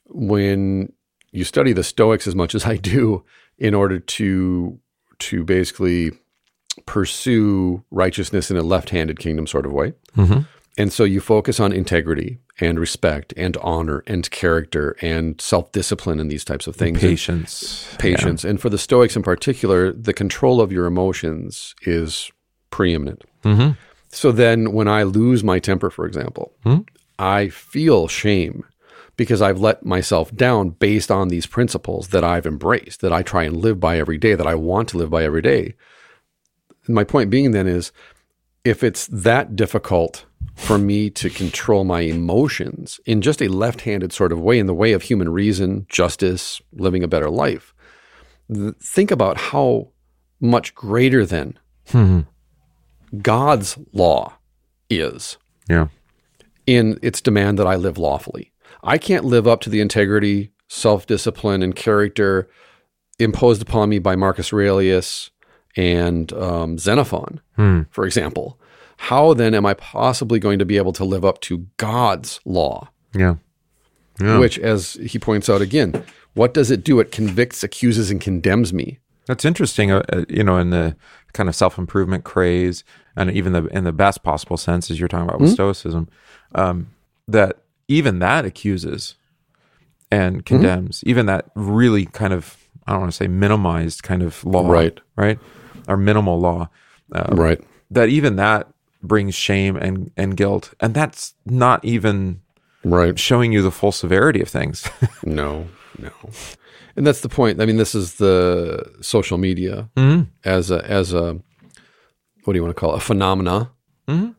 Speaker 1: when you study the Stoics as much as I do, in order to to basically pursue righteousness in a left-handed kingdom sort of way,
Speaker 2: Mhm.
Speaker 1: and so you focus on integrity and respect and honor and character and self-discipline and these types of things. And
Speaker 2: Patience.
Speaker 1: patience. And for the Stoics in particular, the control of your emotions is preeminent.
Speaker 2: hmm
Speaker 1: So then when I lose my temper, for example,
Speaker 2: Hmm?
Speaker 1: I feel shame because I've let myself down based on these principles that I've embraced, that I try and live by every day, that I want to live by every day. My point being then is if it's that difficult for me to control my emotions in just a left handed sort of way, in the way of human reason, justice, living a better life, think about how much greater then
Speaker 2: Mhm.
Speaker 1: God's law is
Speaker 2: Yeah.
Speaker 1: in its demand that I live lawfully. I can't live up to the integrity, self discipline, and character imposed upon me by Marcus Aurelius and um, Xenophon,
Speaker 2: Hmm.
Speaker 1: for example. How then am I possibly going to be able to live up to God's law?
Speaker 2: Yeah. Yeah.
Speaker 1: Which, as he points out again, what does it do? It convicts, accuses, and condemns me.
Speaker 2: That's interesting. Uh, uh, you know, in the kind of self improvement craze, and even the in the best possible sense, as you're talking about with
Speaker 1: Mm-hmm.
Speaker 2: Stoicism, um, that even that accuses and
Speaker 1: Mm-hmm.
Speaker 2: condemns, even that really kind of I don't want to say minimized kind of law,
Speaker 1: Right.
Speaker 2: Right, or minimal law, uh,
Speaker 1: Right.
Speaker 2: that even that brings shame and and guilt, and that's not even
Speaker 1: Right.
Speaker 2: showing you the full severity of things.
Speaker 1: No, no. And that's the point. I mean, this is the social media as a as a what do you want to call it? A phenomena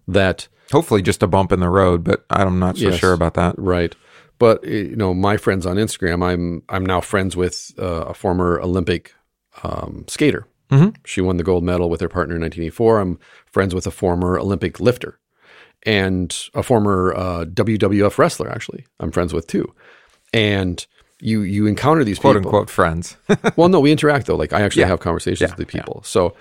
Speaker 1: that
Speaker 2: Hopefully, just a bump in the road, but I'm not so
Speaker 1: Yes.
Speaker 2: sure about that.
Speaker 1: right. But eh, you know, my friends on Instagram, I'm I'm now friends with uh, a former Olympic um, skater. She won the gold medal with her partner in 1984. I'm friends with a former Olympic lifter and a former uh, WWF wrestler. Actually, I'm friends with too. And you you encounter these
Speaker 2: Quote
Speaker 1: people.
Speaker 2: unquote friends.
Speaker 1: well, no, we interact though. Like I actually
Speaker 2: Yeah.
Speaker 1: have conversations
Speaker 2: Yeah,
Speaker 1: with the people. So,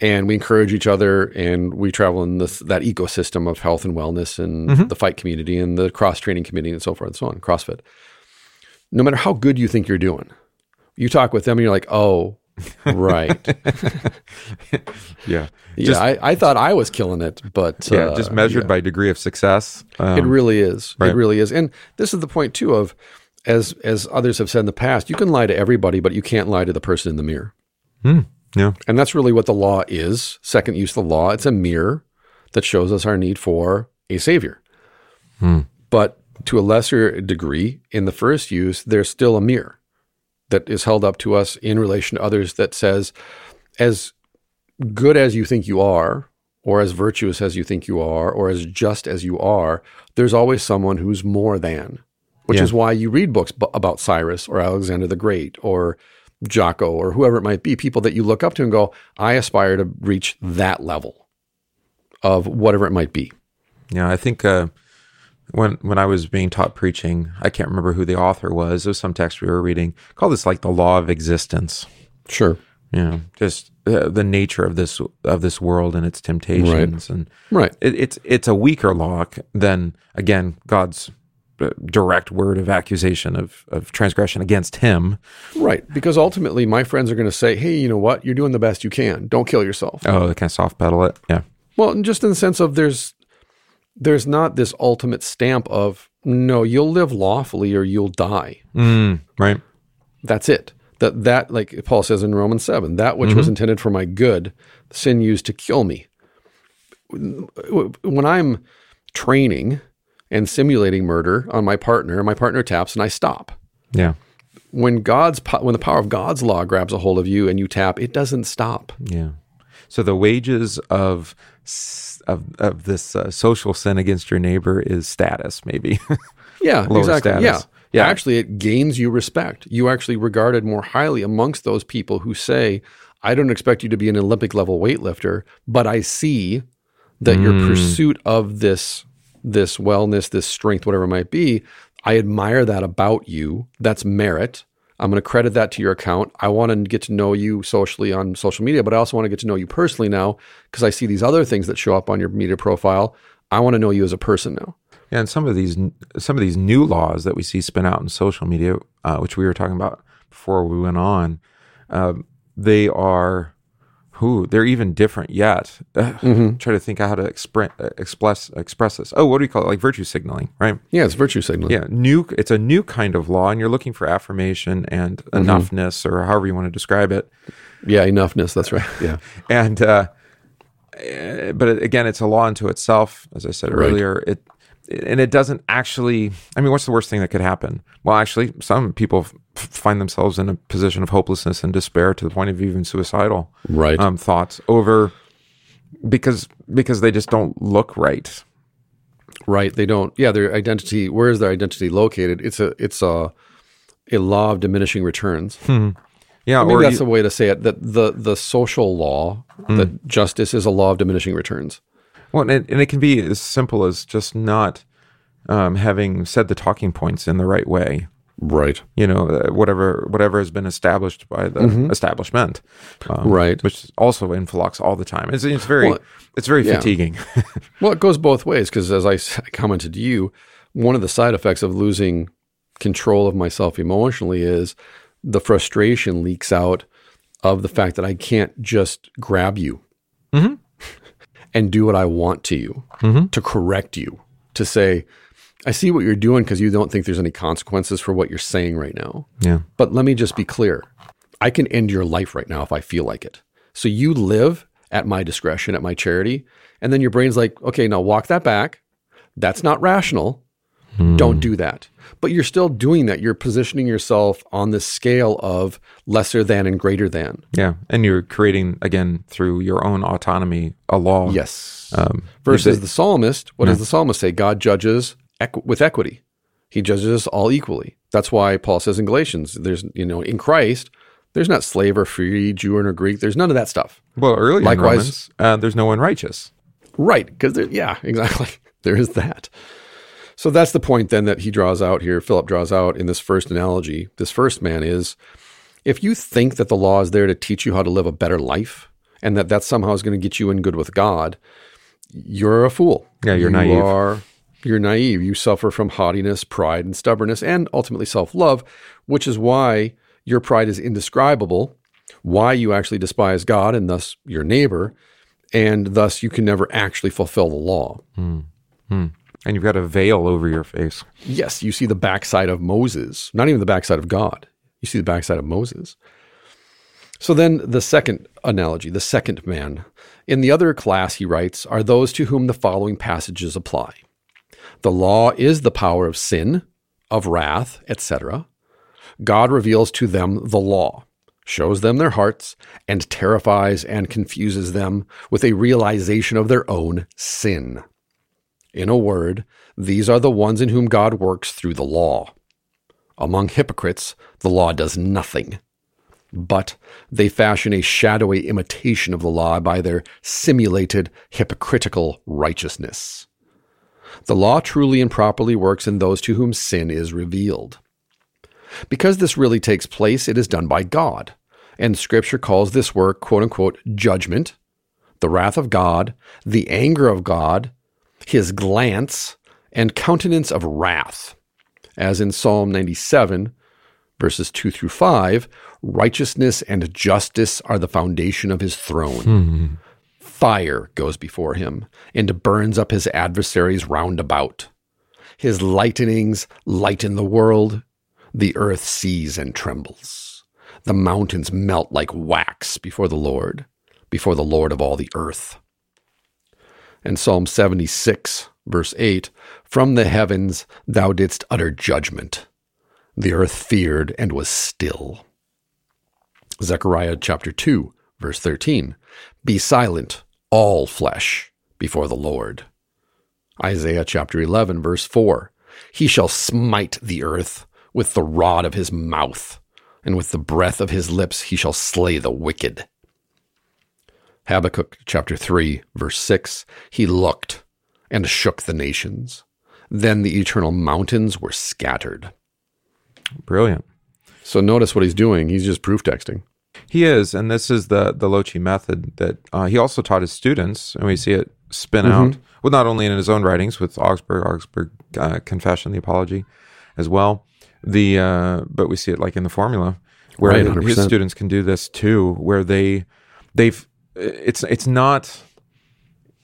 Speaker 1: and we encourage each other, and we travel in this that ecosystem of health and wellness, and
Speaker 2: Mm-hmm.
Speaker 1: the fight community, and the cross training community, and so forth and so on. CrossFit. No matter how good you think you're doing, you talk with them, and you're like, oh, right,
Speaker 2: yeah.
Speaker 1: yeah. I, I thought I was killing it, but
Speaker 2: Yeah.
Speaker 1: uh,
Speaker 2: just measured by degree of success. Um,
Speaker 1: it really is.
Speaker 2: right.
Speaker 1: It really is. And this is the point too of as as others have said in the past, you can lie to everybody, but you can't lie to the person in the mirror.
Speaker 2: yeah.
Speaker 1: And that's really what the law is. Second use of the law, it's a mirror that shows us our need for a savior. But to a lesser degree, in the first use, there's still a mirror that is held up to us in relation to others that says, as good as you think you are, or as virtuous as you think you are, or as just as you are, there's always someone who's more than, which
Speaker 2: Yeah.
Speaker 1: is why you read books bu- about Cyrus or Alexander the Great or Jocko or whoever it might be, people that you look up to and go, I aspire to reach that level of whatever it might be.
Speaker 2: Yeah, I think uh, when when I was being taught preaching, I can't remember who the author was. It was some text we were reading. Call this like the law of existence.
Speaker 1: Sure.
Speaker 2: You know, just uh, the nature of this of this world and its temptations, and
Speaker 1: Right.
Speaker 2: it, it's it's a weaker law than again God's uh, direct word of accusation of of transgression against Him.
Speaker 1: Right. Because ultimately, my friends are going to say, hey, you know what? You're doing the best you can. Don't kill yourself.
Speaker 2: Oh, they kind of soft pedal it. Yeah,
Speaker 1: Well, and just in the sense of there's there's not this ultimate stamp of no, you'll live lawfully or you'll die.
Speaker 2: mm, right.
Speaker 1: That's it. That that like Paul says in Romans seven, that which was intended for my good, sin used to kill me. When I'm training and simulating murder on my partner, my partner taps and I stop.
Speaker 2: Yeah,
Speaker 1: When God's po- when the power of God's law grabs a hold of you and you tap, it doesn't stop.
Speaker 2: yeah. So the wages of s- of of this uh, social sin against your neighbor is status, maybe.
Speaker 1: Yeah,
Speaker 2: Lower
Speaker 1: exactly.
Speaker 2: status.
Speaker 1: Yeah.
Speaker 2: Yeah.
Speaker 1: Actually, it gains you respect. You actually regarded more highly amongst those people who say, I don't expect you to be an Olympic level weightlifter, but I see that your
Speaker 2: Mm.
Speaker 1: pursuit of this this wellness, this strength, whatever it might be, I admire that about you. That's merit. I'm going to credit that to your account. I want to get to know you socially on social media, but I also want to get to know you personally now because I see these other things that show up on your media profile. I want to know you as a person now.
Speaker 2: Yeah, and some of these some of these new laws that we see spin out in social media, uh, which we were talking about before we went on, um, they are who they're even different yet. Ugh, Try to think how to express express express this. Oh, what do we call it? Like virtue signaling, right?
Speaker 1: Yeah, it's virtue signaling.
Speaker 2: Yeah, new. It's a new kind of law, and you're looking for affirmation and enoughness, or however you want to describe it.
Speaker 1: Yeah, enoughness. That's right. Yeah.
Speaker 2: and uh, eh, but again, it's a law unto itself, as I said
Speaker 1: Right.
Speaker 2: earlier. It and it doesn't actually. I mean, what's the worst thing that could happen? Well, actually, some people find themselves in a position of hopelessness and despair to the point of even suicidal
Speaker 1: Right.
Speaker 2: um, thoughts over because because they just don't look right.
Speaker 1: right. They don't. Yeah, their identity. Where is their identity located? It's a. It's a. A law of diminishing returns.
Speaker 2: Yeah,
Speaker 1: Maybe
Speaker 2: or
Speaker 1: that's
Speaker 2: you-
Speaker 1: the way to say it. That the the social law that justice is a law of diminishing returns.
Speaker 2: Well, and it, and it can be as simple as just not um, having said the talking points in the right way.
Speaker 1: Right.
Speaker 2: You know, uh, whatever whatever has been established by the establishment, um,
Speaker 1: Right.
Speaker 2: Which is also in flux all the time. It's, it's very
Speaker 1: Well,
Speaker 2: it's very
Speaker 1: yeah.
Speaker 2: fatiguing.
Speaker 1: Well, it goes both ways because, as i commented to you, one of the side effects of losing control of myself emotionally is the frustration leaks out of the fact that I can't just grab you and do what I want to you, to correct you, to say, I see what you're doing because you don't think there's any consequences for what you're saying right now.
Speaker 2: yeah,
Speaker 1: But let me just be clear. I can end your life right now if I feel like it. So you live at my discretion, at my charity. And then your brain's like, okay, now walk that back. That's not rational. Don't do that. But you're still doing that. You're positioning yourself on the scale of lesser than and greater than.
Speaker 2: Yeah, and you're creating again through your own autonomy a law.
Speaker 1: Yes.
Speaker 2: Um,
Speaker 1: Versus the psalmist, what does the psalmist say? God judges equ- with equity. He judges us all equally. That's why Paul says in Galatians, there's, you know, in Christ, there's not slave or free, Jew or Greek. There's none of that stuff.
Speaker 2: well, earlier
Speaker 1: Likewise-
Speaker 2: Romans, uh, there's no one righteous.
Speaker 1: Right. Because, yeah, exactly. There is that. So that's the point then that he draws out here, Philip draws out in this first analogy. This first man is if you think that the law is there to teach you how to live a better life and that that somehow is going to get you in good with God, you're a fool.
Speaker 2: Yeah, you're
Speaker 1: you
Speaker 2: naive.
Speaker 1: Are, you're naive. You suffer from haughtiness, pride, and stubbornness, and ultimately self love, which is why your pride is indescribable, why you actually despise God and thus your neighbor, and thus you can never actually fulfill the law. Hmm. Hmm.
Speaker 2: And you've got a veil over your face.
Speaker 1: Yes, you see the backside of Moses, not even the backside of God. You see the backside of Moses. So then the second analogy, the second man. In the other class, he writes, are those to whom the following passages apply. The law is the power of sin, of wrath, etc. God reveals to them the law, shows them their hearts, and terrifies and confuses them with a realization of their own sin. In a word, these are the ones in whom God works through the law. Among hypocrites, the law does nothing. But they fashion a shadowy imitation of the law by their simulated hypocritical righteousness. The law truly and properly works in those to whom sin is revealed. Because this really takes place, it is done by God. And Scripture calls this work, quote unquote, judgment, the wrath of God, the anger of God, his glance, and countenance of wrath. As in Psalm 97, verses 2 through 5, righteousness and justice are the foundation of his throne. Hmm. Fire goes before him and burns up his adversaries round about. His lightnings lighten the world. The earth sees and trembles. The mountains melt like wax before the Lord, before the Lord of all the earth. And Psalm 76, verse 8 From the heavens thou didst utter judgment. The earth feared and was still. Zechariah chapter 2, verse 13 Be silent, all flesh, before the Lord. Isaiah chapter 11, verse 4 He shall smite the earth with the rod of his mouth, and with the breath of his lips he shall slay the wicked. Habakkuk chapter 3, verse 6 He looked and shook the nations. Then the eternal mountains were scattered.
Speaker 2: Brilliant.
Speaker 1: So notice what he's doing. He's just proof texting.
Speaker 2: He is, and this is the the Loci method that uh, he also taught his students, and we see it spin out. Well, not only in his own writings with Augsburg, Augsburg uh, Confession, the Apology, as well. The uh, but we see it like in the formula where
Speaker 1: Right,
Speaker 2: his students can do this too, where they they've it's it's not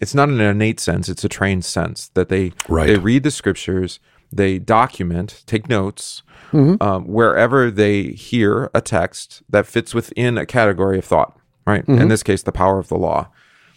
Speaker 2: it's not an innate sense; it's a trained sense that they
Speaker 1: Right.
Speaker 2: they read the scriptures, they document, take notes.
Speaker 1: Mm-hmm.
Speaker 2: Um, wherever they hear a text that fits within a category of thought, right?
Speaker 1: Mm-hmm.
Speaker 2: In this case, the power of the law.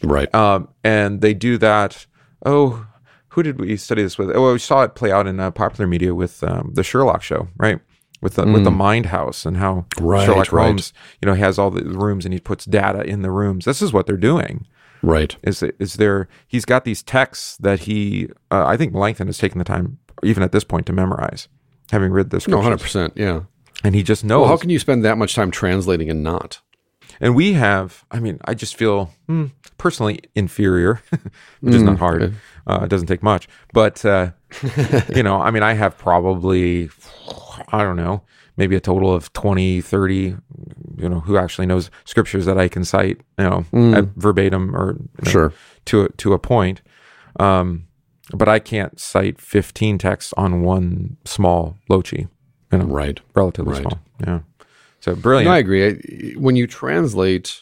Speaker 1: Right.
Speaker 2: Um, and they do that. Oh, who did we study this with? Oh, we saw it play out in uh, popular media with um, the Sherlock show, right? With the with the Mind House and how
Speaker 1: Mm. Right,
Speaker 2: Sherlock
Speaker 1: right.
Speaker 2: Holmes, you know, has all the rooms and he puts data in the rooms. This is what they're doing.
Speaker 1: right.
Speaker 2: Is is there? He's got these texts that he, uh, I think Langton has taken the time, even at this point, to memorize, having read this.
Speaker 1: No, 100%. Yeah.
Speaker 2: and he just knows.
Speaker 1: Well, how can you spend that much time translating and not?
Speaker 2: And we have, I mean, I just feel hmm, personally inferior, which is not hard. Uh, it doesn't take much. But, uh, you know, I mean, I have probably, I don't know, maybe a total of 20, 30, you know, who actually knows scriptures that I can cite, you know, at verbatim or you know,
Speaker 1: Sure.
Speaker 2: to, a, to a point. Um, but I can't cite 15 texts on one small loci, you know,
Speaker 1: Right.
Speaker 2: relatively
Speaker 1: Right.
Speaker 2: small. Yeah. So brilliant.
Speaker 1: No, I agree. I- When you translate,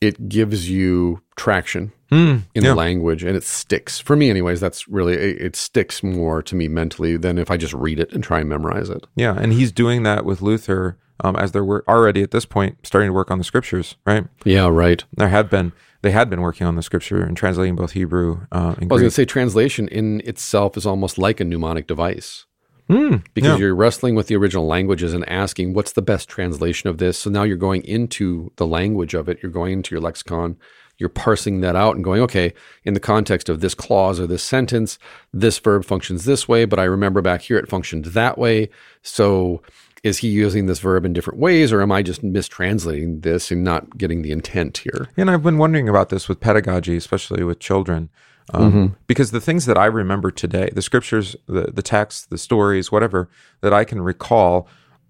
Speaker 1: it gives you traction
Speaker 2: Mm,
Speaker 1: in
Speaker 2: yeah.
Speaker 1: the language and it sticks. For me, anyways, that's really, it, it sticks more to me mentally than if I just read it and try and memorize it.
Speaker 2: Yeah, and he's doing that with Luther um, as they're already at this point starting to work on the scriptures, right?
Speaker 1: Yeah, right.
Speaker 2: There have been they had been working on the scripture and translating both Hebrew uh, and
Speaker 1: I was going to say translation in itself is almost like a mnemonic device
Speaker 2: Mm,
Speaker 1: because
Speaker 2: yeah.
Speaker 1: you're wrestling with the original languages and asking what's the best translation of this. So now you're going into the language of it. You're going into your lexicon. You're parsing that out and going, okay, in the context of this clause or this sentence, this verb functions this way, but I remember back here it functioned that way. So is he using this verb in different ways or am I just mistranslating this and not getting the intent here?
Speaker 2: And I've been wondering about this with pedagogy, especially with children, um, because the things that I remember today, the scriptures, the the texts, the stories, whatever that I can recall,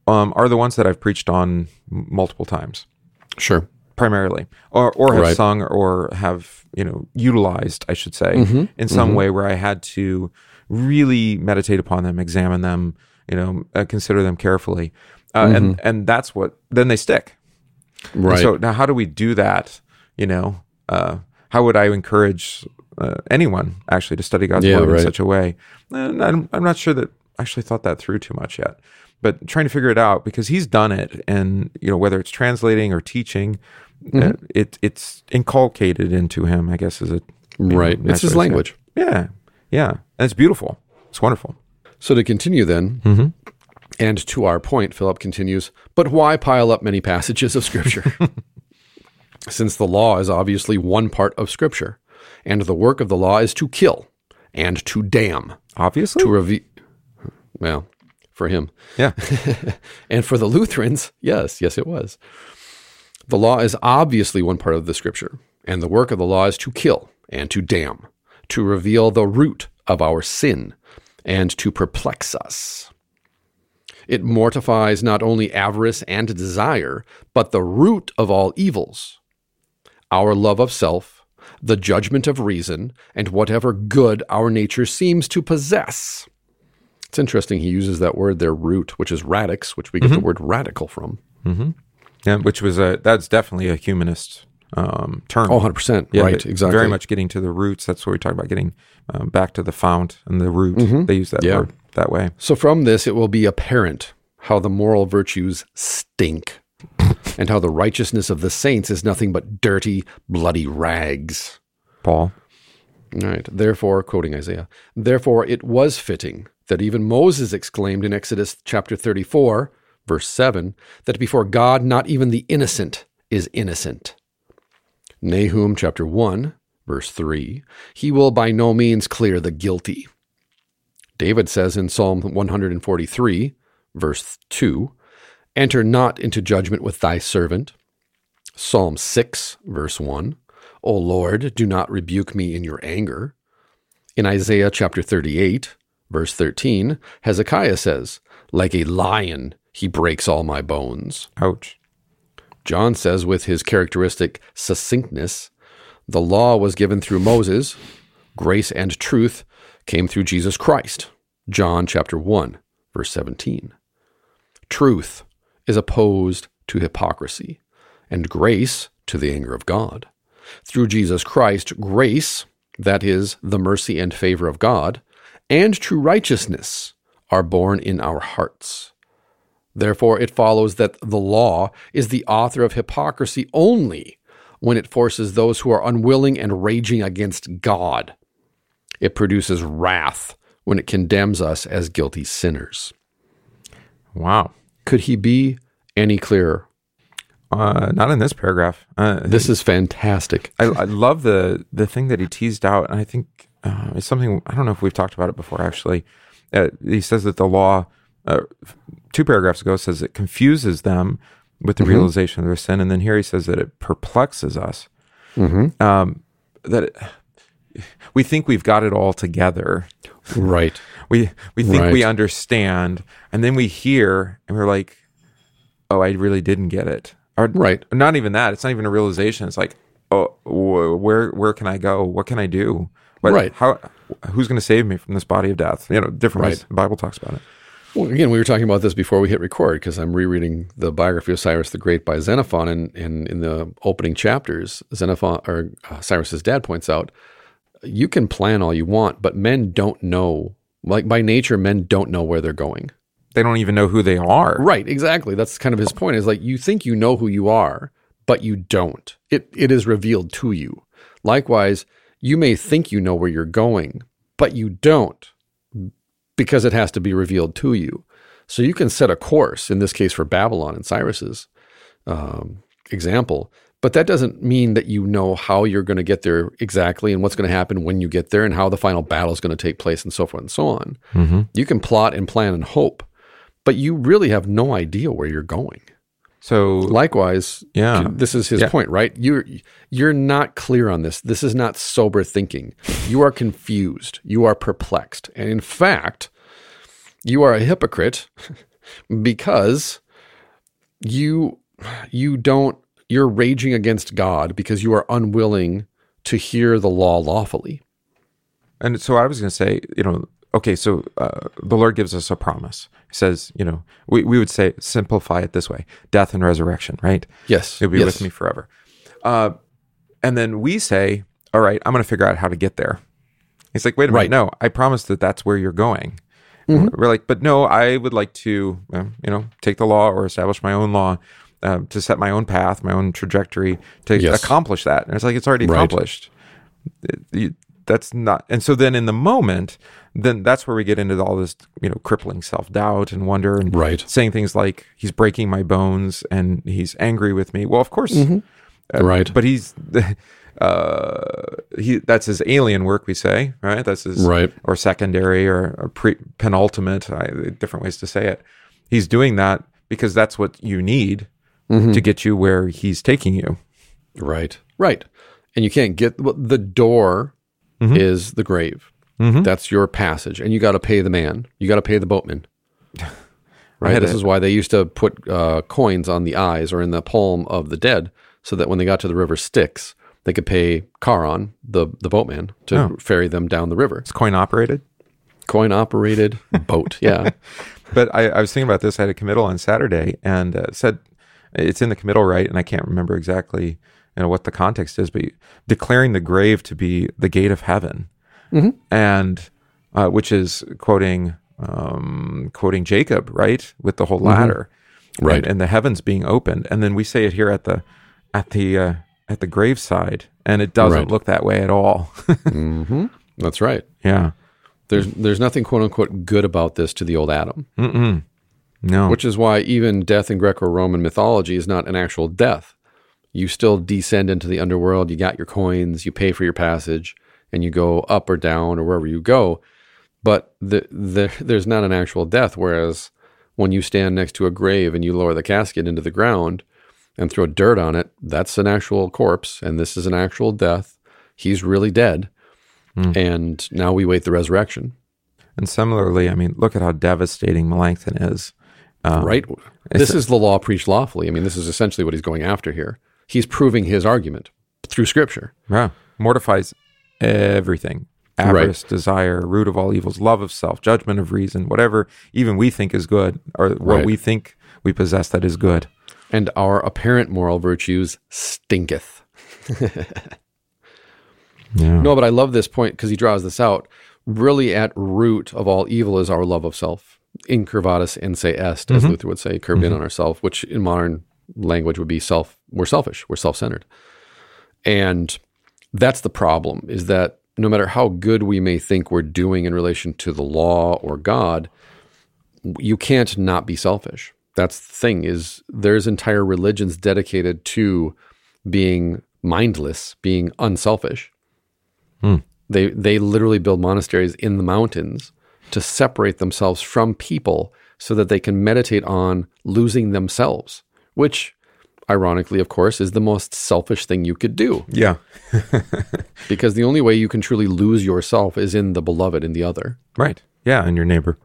Speaker 2: um, are the ones that I've preached on m- multiple times,
Speaker 1: Sure.
Speaker 2: primarily, or or have
Speaker 1: Right.
Speaker 2: sung or have you know utilized, I should say,
Speaker 1: Mm-hmm.
Speaker 2: in some way where I had to really meditate upon them, examine them, you know, uh, consider them carefully, uh, and and that's what then they stick. And
Speaker 1: Mm-hmm. Right.
Speaker 2: So now, how do we do that? You know, uh, how would I encourage uh, anyone actually to study God's
Speaker 1: Yeah,
Speaker 2: word
Speaker 1: right.
Speaker 2: in such a way? And I'm, I'm not sure that I actually thought that through too much yet, but trying to figure it out because he's done it, and you know whether it's translating or teaching, uh,
Speaker 1: Mm-hmm.
Speaker 2: it it's inculcated into him. I guess is it
Speaker 1: right. It's his language.
Speaker 2: Yeah, yeah, and it's beautiful. It's wonderful.
Speaker 1: So to continue then,
Speaker 2: Mm-hmm.
Speaker 1: and to our point, Philip continues, but why pile up many passages of Scripture? Since the law is obviously one part of Scripture, and the work of the law is to kill and to damn,
Speaker 2: Obviously,
Speaker 1: to reveal. Well, for him.
Speaker 2: yeah,
Speaker 1: And for the Lutherans, yes, yes, it was. The law is obviously one part of the Scripture, and the work of the law is to kill and to damn, to reveal the root of our sin, and to perplex us. It mortifies not only avarice and desire, but the root of all evils our love of self, the judgment of reason, and whatever good our nature seems to possess. It's interesting he uses that word there, root, which is radix, which we get the mm-hmm. word radical from. Mm-hmm.
Speaker 2: yeah, which was a that's definitely a humanist um, term.
Speaker 1: Oh, 100%.
Speaker 2: Yeah,
Speaker 1: right, exactly.
Speaker 2: Very much getting to the roots. That's what we talk about getting um, back to the fount and the root. They use that
Speaker 1: Mm-hmm. Yeah.
Speaker 2: word that way.
Speaker 1: So from this, it will be apparent how the moral virtues stink and how the righteousness of the saints is nothing but dirty, bloody rags.
Speaker 2: Paul.
Speaker 1: All right. Therefore, quoting Isaiah, therefore it was fitting that even Moses exclaimed in Exodus chapter 34, verse 7, that before God, not even the innocent is innocent. Nahum chapter 1, verse 3, he will by no means clear the guilty. David says in Psalm 143, verse 2, enter not into judgment with thy servant. Psalm 6, verse 1, O Lord, do not rebuke me in your anger. In Isaiah chapter 38, verse 13, Hezekiah says, Like a lion, he breaks all my bones.
Speaker 2: Ouch.
Speaker 1: John says, with his characteristic succinctness, the law was given through Moses, grace and truth came through Jesus Christ. John chapter 1, verse 17. Truth is opposed to hypocrisy, and grace to the anger of God. Through Jesus Christ, grace, that is, the mercy and favor of God, and true righteousness are born in our hearts. Therefore, it follows that the law is the author of hypocrisy only when it forces those who are unwilling and raging against God. It produces wrath when it condemns us as guilty sinners.
Speaker 2: Wow.
Speaker 1: Could he be any clearer?
Speaker 2: Uh, not in this paragraph. Uh,
Speaker 1: This is fantastic.
Speaker 2: I, I love the the thing that he teased out, and I think uh, it's something I don't know if we've talked about it before. Actually, uh, he says that the law, uh, two paragraphs ago, says it confuses them with the realization of their sin, and then here he says that it perplexes us. Um, that it, we think we've got it all together.
Speaker 1: Right.
Speaker 2: We we think we understand, and then we hear, and we're like, "Oh, I really didn't get it." Or
Speaker 1: Right.
Speaker 2: not even that. It's not even a realization. It's like, "Oh, wh- where where can I go? What can I do?
Speaker 1: Right.
Speaker 2: How who's going to save me from this body of death?" You know, different ways the Bible talks about it.
Speaker 1: Well, again, we were talking about this before we hit record because I'm rereading the biography of Cyrus the Great by Xenophon, and, and in the opening chapters, Xenophon or uh, Cyrus's dad points out, you can plan all you want, but men don't know. Like by nature, men don't know where they're going.
Speaker 2: they don't even know who they are.
Speaker 1: Right, exactly. That's kind of his point. Is like you think you know who you are, but you don't. It it is revealed to you. Likewise, you may think you know where you're going, but you don't because it has to be revealed to you. So you can set a course, in this case for Babylon and Cyrus's um, example, but that doesn't mean that you know how you're going to get there exactly and what's going to happen when you get there and how the final battle is going to take place and so forth and so on.
Speaker 2: Mm-hmm.
Speaker 1: You can plot and plan and hope, but you really have no idea where you're going.
Speaker 2: So
Speaker 1: Likewise,
Speaker 2: Yeah.
Speaker 1: this is his
Speaker 2: Yeah.
Speaker 1: point, right? You're you're not clear on this. This is not sober thinking. You are confused. You are perplexed, and in fact, you are a hypocrite because you you don't you're raging against God because you are unwilling to hear the law lawfully.
Speaker 2: And so I was going to say, you know, okay, so uh, the Lord gives us a promise. Says, you know, we, we would say, simplify it this way death and resurrection, right?
Speaker 1: Yes,
Speaker 2: You'll be
Speaker 1: yes.
Speaker 2: with me forever. Uh, and then we say, all right, I'm going to figure out how to get there. He's like, wait a minute,
Speaker 1: Right.
Speaker 2: no, I promise that that's where you're going.
Speaker 1: Mm-hmm.
Speaker 2: We're like, but no, I would like to, you know, take the law or establish my own law uh, to set my own path, my own trajectory to
Speaker 1: Yes.
Speaker 2: accomplish that. And it's like, it's already
Speaker 1: Right.
Speaker 2: accomplished. It- you- that's not, and so then in the moment, then that's where we get into all this, you know, crippling self doubt and wonder and
Speaker 1: Right.
Speaker 2: saying things like, he's breaking my bones and he's angry with me. Well, of course, uh,
Speaker 1: Right.
Speaker 2: but he's uh he that's his alien work we say right that's his
Speaker 1: Right.
Speaker 2: or secondary or, or pre penultimate I, different ways to say it he's doing that because that's what you need
Speaker 1: Mm-hmm.
Speaker 2: to get you where he's taking you
Speaker 1: Right. Right. And you can't get well, the door
Speaker 2: Mm-hmm.
Speaker 1: is the grave. That's your passage. And you got to pay the man. You got to pay the boatman. Right. This is why they used to put uh, coins on the eyes or in the palm of the dead so that when they got to the river Styx, they could pay Charon, the, the boatman, to
Speaker 2: Oh.
Speaker 1: ferry them down the river.
Speaker 2: it's coin operated
Speaker 1: Coin operated boat. Yeah.
Speaker 2: but I, I was thinking about this. I had a committal on Saturday and uh, said it's in the committal, right? And I can't remember exactly you know what the context is, but declaring the grave to be the gate of heaven, and uh, which is quoting um, quoting Jacob, right, with the whole ladder,
Speaker 1: Right.
Speaker 2: and, and the heavens being opened, and then we say it here at the at the uh, at the graveside, and it doesn't
Speaker 1: Right.
Speaker 2: look that way at all.
Speaker 1: That's right.
Speaker 2: yeah,
Speaker 1: There's, there's nothing quote unquote good about this to the old Adam.
Speaker 2: no,
Speaker 1: which is why even death in Greco-Roman mythology is not an actual death. You still descend into the underworld. You got your coins. You pay for your passage, and you go up or down or wherever you go. But the, the, there's not an actual death. Whereas when you stand next to a grave and you lower the casket into the ground and throw dirt on it, that's an actual corpse, and this is an actual death. He's really dead, and now we wait the resurrection.
Speaker 2: and similarly, I mean, look at how devastating Melanchthon is. Um,
Speaker 1: right? This is the law preached lawfully. I mean, this is essentially what he's going after here. He's proving his argument through Scripture.
Speaker 2: Yeah. Mortifies everything. Avarice, desire, root of all evils, love of self, judgment of reason, whatever even we think is good, or what
Speaker 1: Right.
Speaker 2: we think we possess that is good.
Speaker 1: And our apparent moral virtues stinketh.
Speaker 2: Yeah.
Speaker 1: No, but I love this point because he draws this out. Really, at root of all evil is our love of self. Incurvatus in se est, as mm-hmm. Luther would say, curved in mm-hmm. on ourself, which in modern language would be self. We're selfish. We're self-centered, and that's the problem. Is that no matter how good we may think we're doing in relation to the law or God, you can't not be selfish. That's the thing. Is there's entire religions dedicated to being mindless, being unselfish. Hmm. They they literally build monasteries in the mountains to separate themselves from people so that they can meditate on losing themselves, which ironically of course is the most selfish thing you could do
Speaker 2: Yeah.
Speaker 1: because the only way you can truly lose yourself is in the beloved in the other.
Speaker 2: Right. Yeah. And your neighbor.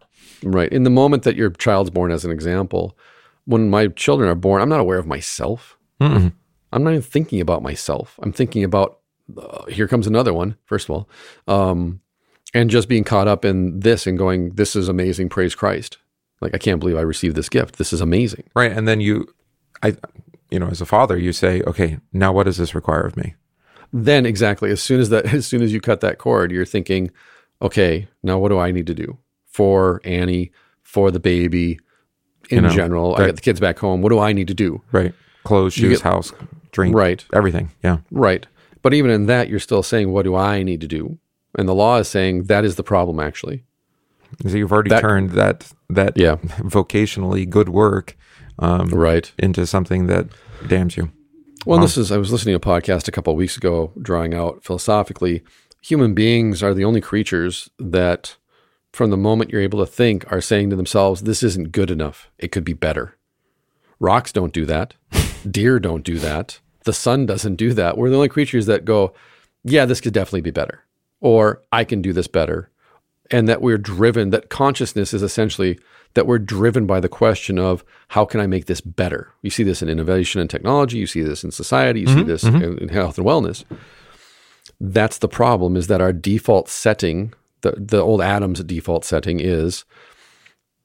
Speaker 1: Right. In the moment that your child's born as an example, when my children are born, I'm not aware of myself. I'm not even thinking about myself. I'm thinking about uh, here comes another one, first of all, um, and just being caught up in this and going, this is amazing. Praise Christ. Like, I can't believe I received this gift. This is amazing.
Speaker 2: Right. And then you, I, you know, as a father, you say, okay, now what does this require of me?
Speaker 1: Then exactly as soon as that, as soon as you cut that cord, you're thinking, okay, now what do I need to do for Annie, for the baby in
Speaker 2: know,
Speaker 1: general. I
Speaker 2: right.
Speaker 1: get the kids back home. What do I need to do?
Speaker 2: Right. Clothes, shoes,
Speaker 1: get-
Speaker 2: house, drink,
Speaker 1: Right.
Speaker 2: everything. Yeah.
Speaker 1: Right. But even in that, you're still saying, what do I need to do? And the law is saying that is the problem, actually.
Speaker 2: So you've already
Speaker 1: That-
Speaker 2: turned that that
Speaker 1: Yeah.
Speaker 2: vocationally good work um,
Speaker 1: Right.
Speaker 2: into something that damns you.
Speaker 1: Well, this is, I was listening to a podcast a couple of weeks ago, drawing out philosophically, human beings are the only creatures that, from the moment you're able to think, are saying to themselves, this isn't good enough. It could be better. Rocks don't do that. Deer don't do that. The sun doesn't do that. We're the only creatures that go, yeah, this could definitely be better. Or I can do this better. And that we're driven, that consciousness is essentially that we're driven by the question of how can I make this better? You see this in innovation and technology, you see this in society, you see mm-hmm. this mm-hmm. in, in health and wellness. That's the problem is that our default setting, the, the old Adams default setting is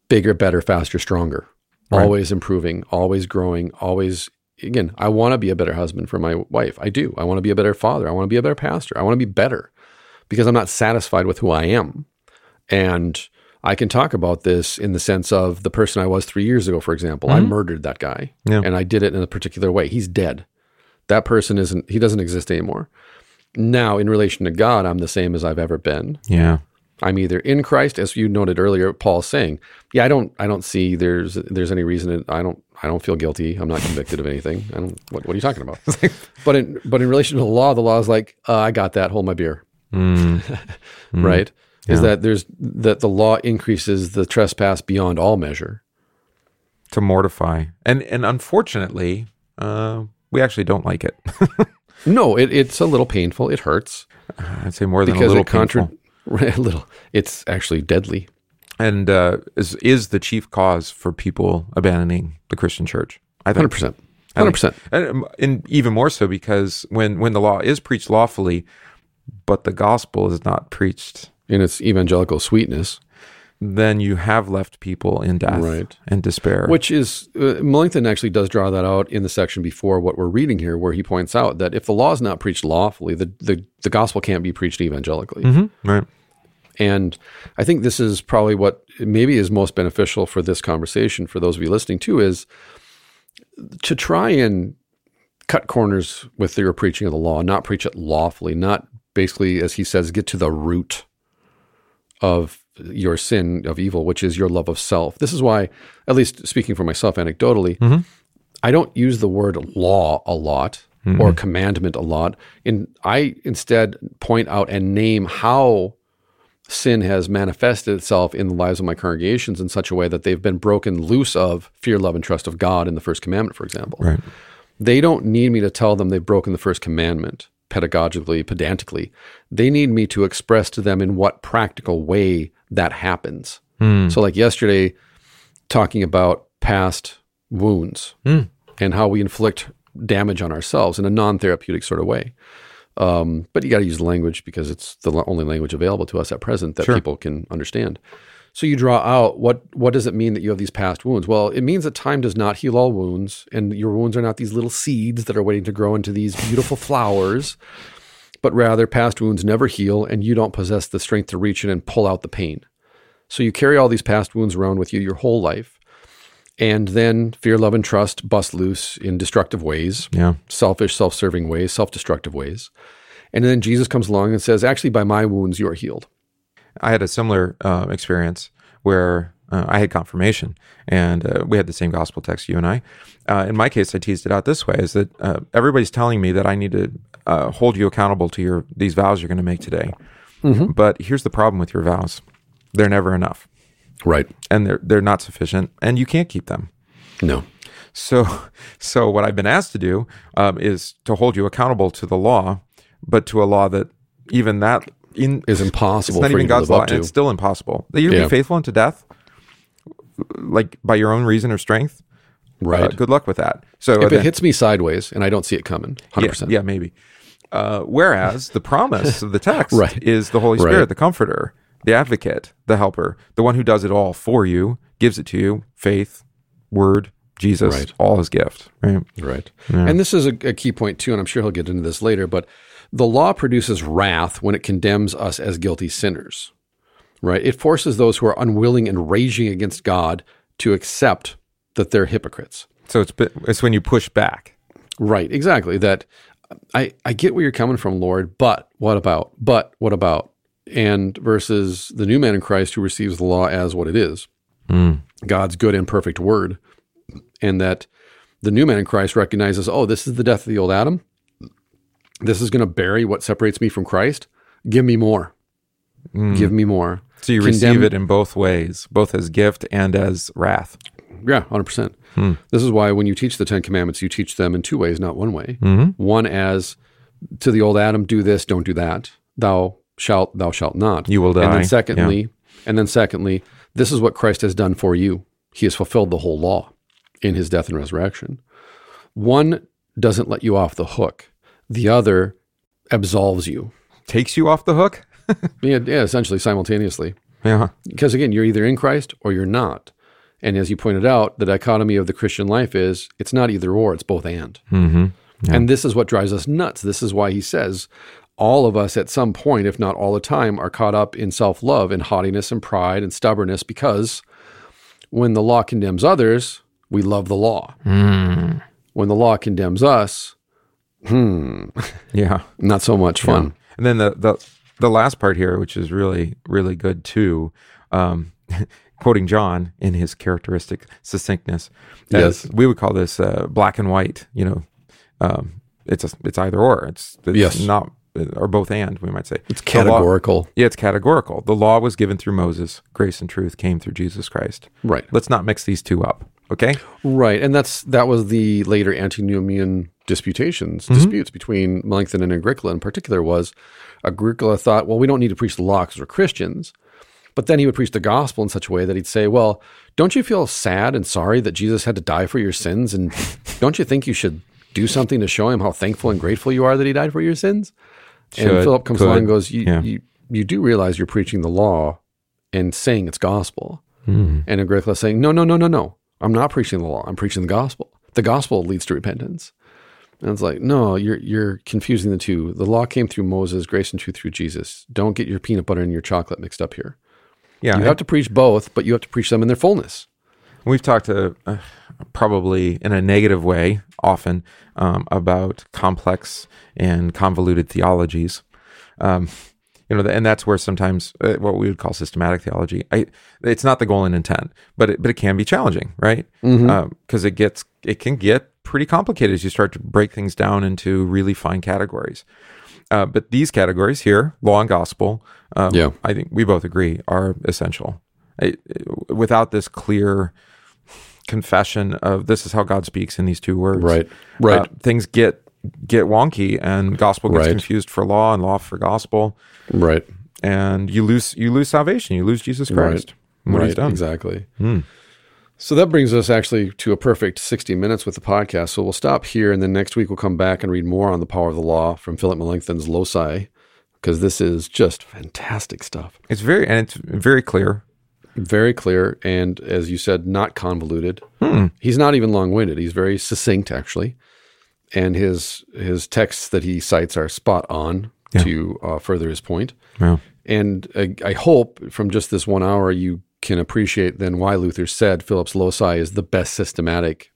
Speaker 1: bigger, better, faster, stronger. Always improving, always growing, always again, I want to be a better husband for my wife. I do. I want to be a better father. I want to be a better pastor. I want to be better because I'm not satisfied with who I am. And I can talk about this in the sense of the person I was three years ago, for example. I mm-hmm. murdered that guy
Speaker 2: Yeah.
Speaker 1: and I did it in a particular way. He's dead. That person isn't, he doesn't exist anymore. Now, in relation to God, I'm the same as I've ever been.
Speaker 2: Yeah.
Speaker 1: I'm either in Christ, as you noted earlier, Paul's saying, yeah, I don't, I don't see there's, there's any reason that I don't, I don't feel guilty. I'm not convicted of anything. I don't, what, what are you talking about? but in, but in relation to the law, the law is like, uh, I got that. Hold my beer. Mm. Mm. right? Is that there's that the law increases the trespass beyond all measure.
Speaker 2: To mortify. And and unfortunately, uh, we actually don't like it.
Speaker 1: No, it, it's a little painful. It hurts
Speaker 2: I'd say more than a little
Speaker 1: it contra-. A little. It's actually deadly.
Speaker 2: And uh, is is the chief cause for people abandoning the Christian church. I
Speaker 1: 100% Hundred percent.
Speaker 2: And, and even more so because when, when the law is preached lawfully, but the gospel is not preached,
Speaker 1: In its evangelical sweetness,
Speaker 2: then you have left people in death
Speaker 1: Right.
Speaker 2: and despair.
Speaker 1: which is uh, Melanchthon actually does draw that out in the section before what we're reading here, where he points out that if the law is not preached lawfully, the the, the gospel can't be preached evangelically.
Speaker 2: Mhm, right.
Speaker 1: And I think this is probably what maybe is most beneficial for this conversation for those of you listening too is to try and cut corners with your preaching of the law, not preach it lawfully, not basically, as he says, get to the root of your sin of evil, which is your love of self. This is why, at least speaking for myself anecdotally, mm-hmm. I don't use the word law a lot or mm-hmm. commandment a lot. In I instead point out and name how sin has manifested itself in the lives of my congregations in such a way that they've been broken loose of fear, love, and trust of God in the first commandment, for example.
Speaker 2: Right.
Speaker 1: They don't need me to tell them they've broken the first commandment pedagogically, pedantically. They need me to express to them in what practical way that happens. So, like yesterday, talking about past wounds and how we inflict damage on ourselves in a non therapeutic sort of way. Um, but you got to use language because it's the only language available to us at present that people can understand. So you draw out what what does it mean that you have these past wounds? Well, it means that time does not heal all wounds, and your wounds are not these little seeds that are waiting to grow into these beautiful flowers, but rather past wounds never heal, and you don't possess the strength to reach in and pull out the pain. So you carry all these past wounds around with you your whole life, and then fear, love, and trust bust loose in destructive ways
Speaker 2: Yeah.
Speaker 1: selfish, self serving ways, self destructive ways. And then Jesus comes along and says, Actually, by my wounds, you are healed.
Speaker 2: I had a similar uh, experience where uh, I had confirmation, and uh, we had the same gospel text, you and I. Uh, in my case, I teased it out this way: is that uh, everybody's telling me that I need to uh, hold you accountable to your these vows you're going to make today. But here's the problem with your vows: they're never enough,
Speaker 1: Right.
Speaker 2: and they're they're not sufficient, and you can't keep them.
Speaker 1: No.
Speaker 2: So, so what I've been asked to do um, is to hold you accountable to the law, but to a law that even that in
Speaker 1: Is impossible
Speaker 2: it's not even
Speaker 1: you
Speaker 2: God's law, and it's still impossible. That you're gonna
Speaker 1: Yeah.
Speaker 2: be faithful unto death, like by your own reason or strength. uh,
Speaker 1: Right.
Speaker 2: good luck with that. So
Speaker 1: if
Speaker 2: then-
Speaker 1: it hits me sideways and I don't see it coming, 100%.
Speaker 2: yeah, yeah, maybe. Uh, whereas the promise of the text
Speaker 1: Right.
Speaker 2: is the Holy Spirit,
Speaker 1: Right.
Speaker 2: the Comforter, the Advocate, the Helper, the one who does it all for you, gives it to you, faith, Word, Jesus,
Speaker 1: Right.
Speaker 2: all His gift. Right.
Speaker 1: Right. And this is a, a key point, too, and I'm sure he'll get into this later, but the law produces wrath when it condemns us as guilty sinners. right? It forces those who are unwilling and raging against God to accept that they're hypocrites.
Speaker 2: So it's it's when you push back.
Speaker 1: Right, exactly. That I I get where you're coming from, Lord, but what about? But what about? And versus the new man in Christ who receives the law as what it is. Mm. God's good and perfect word. And that the new man in Christ recognizes, oh, this is the death of the old Adam. This is going to bury what separates me from Christ. Give me more. Give me more.
Speaker 2: So you
Speaker 1: Condemn-
Speaker 2: receive it in both ways, both as gift and as wrath.
Speaker 1: Yeah, hundred percent. This is why when you teach the Ten Commandments, you teach them in two ways, not one way.
Speaker 2: Mm-hmm.
Speaker 1: One as to the old Adam, do this, don't do that. Thou shalt, thou shalt not.
Speaker 2: You will
Speaker 1: And
Speaker 2: die.
Speaker 1: then secondly, and then secondly, this is what Christ has done for you. He has fulfilled the whole law in his death and resurrection. One doesn't let you off the hook. The other absolves you.
Speaker 2: Takes you off the hook.
Speaker 1: Yeah, yeah essentially simultaneously.
Speaker 2: Yeah.
Speaker 1: Because again, you're either in Christ or you're not. And as you pointed out, the dichotomy of the Christian life is it's not either or, it's both and.
Speaker 2: Mm-hmm.
Speaker 1: And this is what drives us nuts. This is why he says all of us at some point, if not all the time, are caught up in self love and haughtiness and pride and stubbornness because when the law condemns others, we love the law. When the law condemns us,
Speaker 2: Yeah.
Speaker 1: not so much fun.
Speaker 2: And then the the the last part here, which is really really good too, um, quoting John in his characteristic succinctness.
Speaker 1: Yes.
Speaker 2: we would call this uh, black and white. You know, um, it's a, it's either or. It's, it's
Speaker 1: Yes.
Speaker 2: not or both and we might say
Speaker 1: It's
Speaker 2: The law-
Speaker 1: categorical.
Speaker 2: yeah, it's categorical. The law was given through Moses. Grace and truth came through Jesus Christ.
Speaker 1: Right.
Speaker 2: Let's not mix these two up. Okay.
Speaker 1: Right, and that's that was the later antinomian disputations, mm-hmm. disputes between Melanchthon and Agricola in particular. Was Agricola thought, well, we don't need to preach the law because we're Christians, but then he would preach the gospel in such a way that he'd say, well, don't you feel sad and sorry that Jesus had to die for your sins, and don't you think you should do something to show him how thankful and grateful you are that he died for your sins? and Philip comes
Speaker 2: could,
Speaker 1: along and goes, you,
Speaker 2: yeah.
Speaker 1: you you do realize you're preaching the law and saying it's gospel. Hmm. And Agricola saying, no, no, no, no, no. I'm not preaching the law. I'm preaching the gospel. The gospel leads to repentance. And it's like, no, you're you're confusing the two. The law came through Moses, grace and truth through Jesus. Don't get your peanut butter and your chocolate mixed up here.
Speaker 2: Yeah.
Speaker 1: You have to preach both, but you have to preach them in their fullness.
Speaker 2: We've talked to, uh, probably in a negative way often um, about complex and convoluted theologies. Um, you know, and that's where sometimes uh, what we would call systematic theology. I, it's not the goal and intent, but it, but it can be challenging, right? Because it gets it can get pretty complicated as you start to break things down into really fine categories. Uh, but these categories here, law and gospel, um,
Speaker 1: Yeah.
Speaker 2: I think we both agree are essential. I, without this clear confession of this is how God speaks in these two words,
Speaker 1: Right. Right.
Speaker 2: uh, things get get wonky, and gospel gets
Speaker 1: Right.
Speaker 2: confused for law and law for gospel,
Speaker 1: Right.
Speaker 2: and you lose you lose salvation, you lose Jesus Christ. What
Speaker 1: right.
Speaker 2: he's done.
Speaker 1: So that brings us actually to a perfect 60 minutes with the podcast. So we'll stop here, and then next week we'll come back and read more on the power of the law from Philip Melanchthon's Loci, because this is just fantastic stuff.
Speaker 2: It's very and it's very clear.
Speaker 1: Very clear, and as you said, not convoluted. He's not even long-winded. He's very succinct, actually, and his his texts that he cites are spot on to uh, further his point.
Speaker 2: Yeah.
Speaker 1: And I, I hope from just this one hour you can appreciate then why Luther said Philip's loci is the best systematic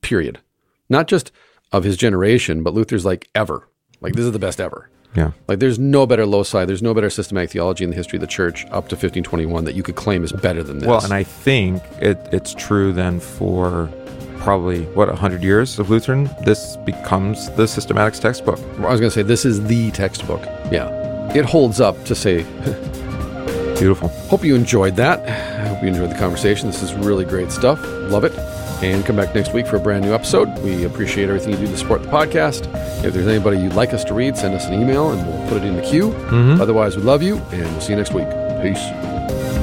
Speaker 1: period. Not just of his generation, but Luther's like ever. Like this is the best ever.
Speaker 2: Yeah.
Speaker 1: Like there's no better loci, there's no better systematic theology in the history of the church up to 1521 that you could claim is better than this.
Speaker 2: Well, and I think it, it's true then for probably what hundred years of Lutheran. This becomes the systematics textbook.
Speaker 1: I was going to say this is the textbook. Yeah. It holds up to say
Speaker 2: Beautiful.
Speaker 1: Hope you enjoyed that. I hope you enjoyed the conversation. This is really great stuff. Love it. And come back next week for a brand new episode. We appreciate everything you do to support the podcast. If there's anybody you'd like us to read, send us an email and we'll put it in the queue. Mm-hmm. Otherwise, we love you and we'll see you next week. Peace.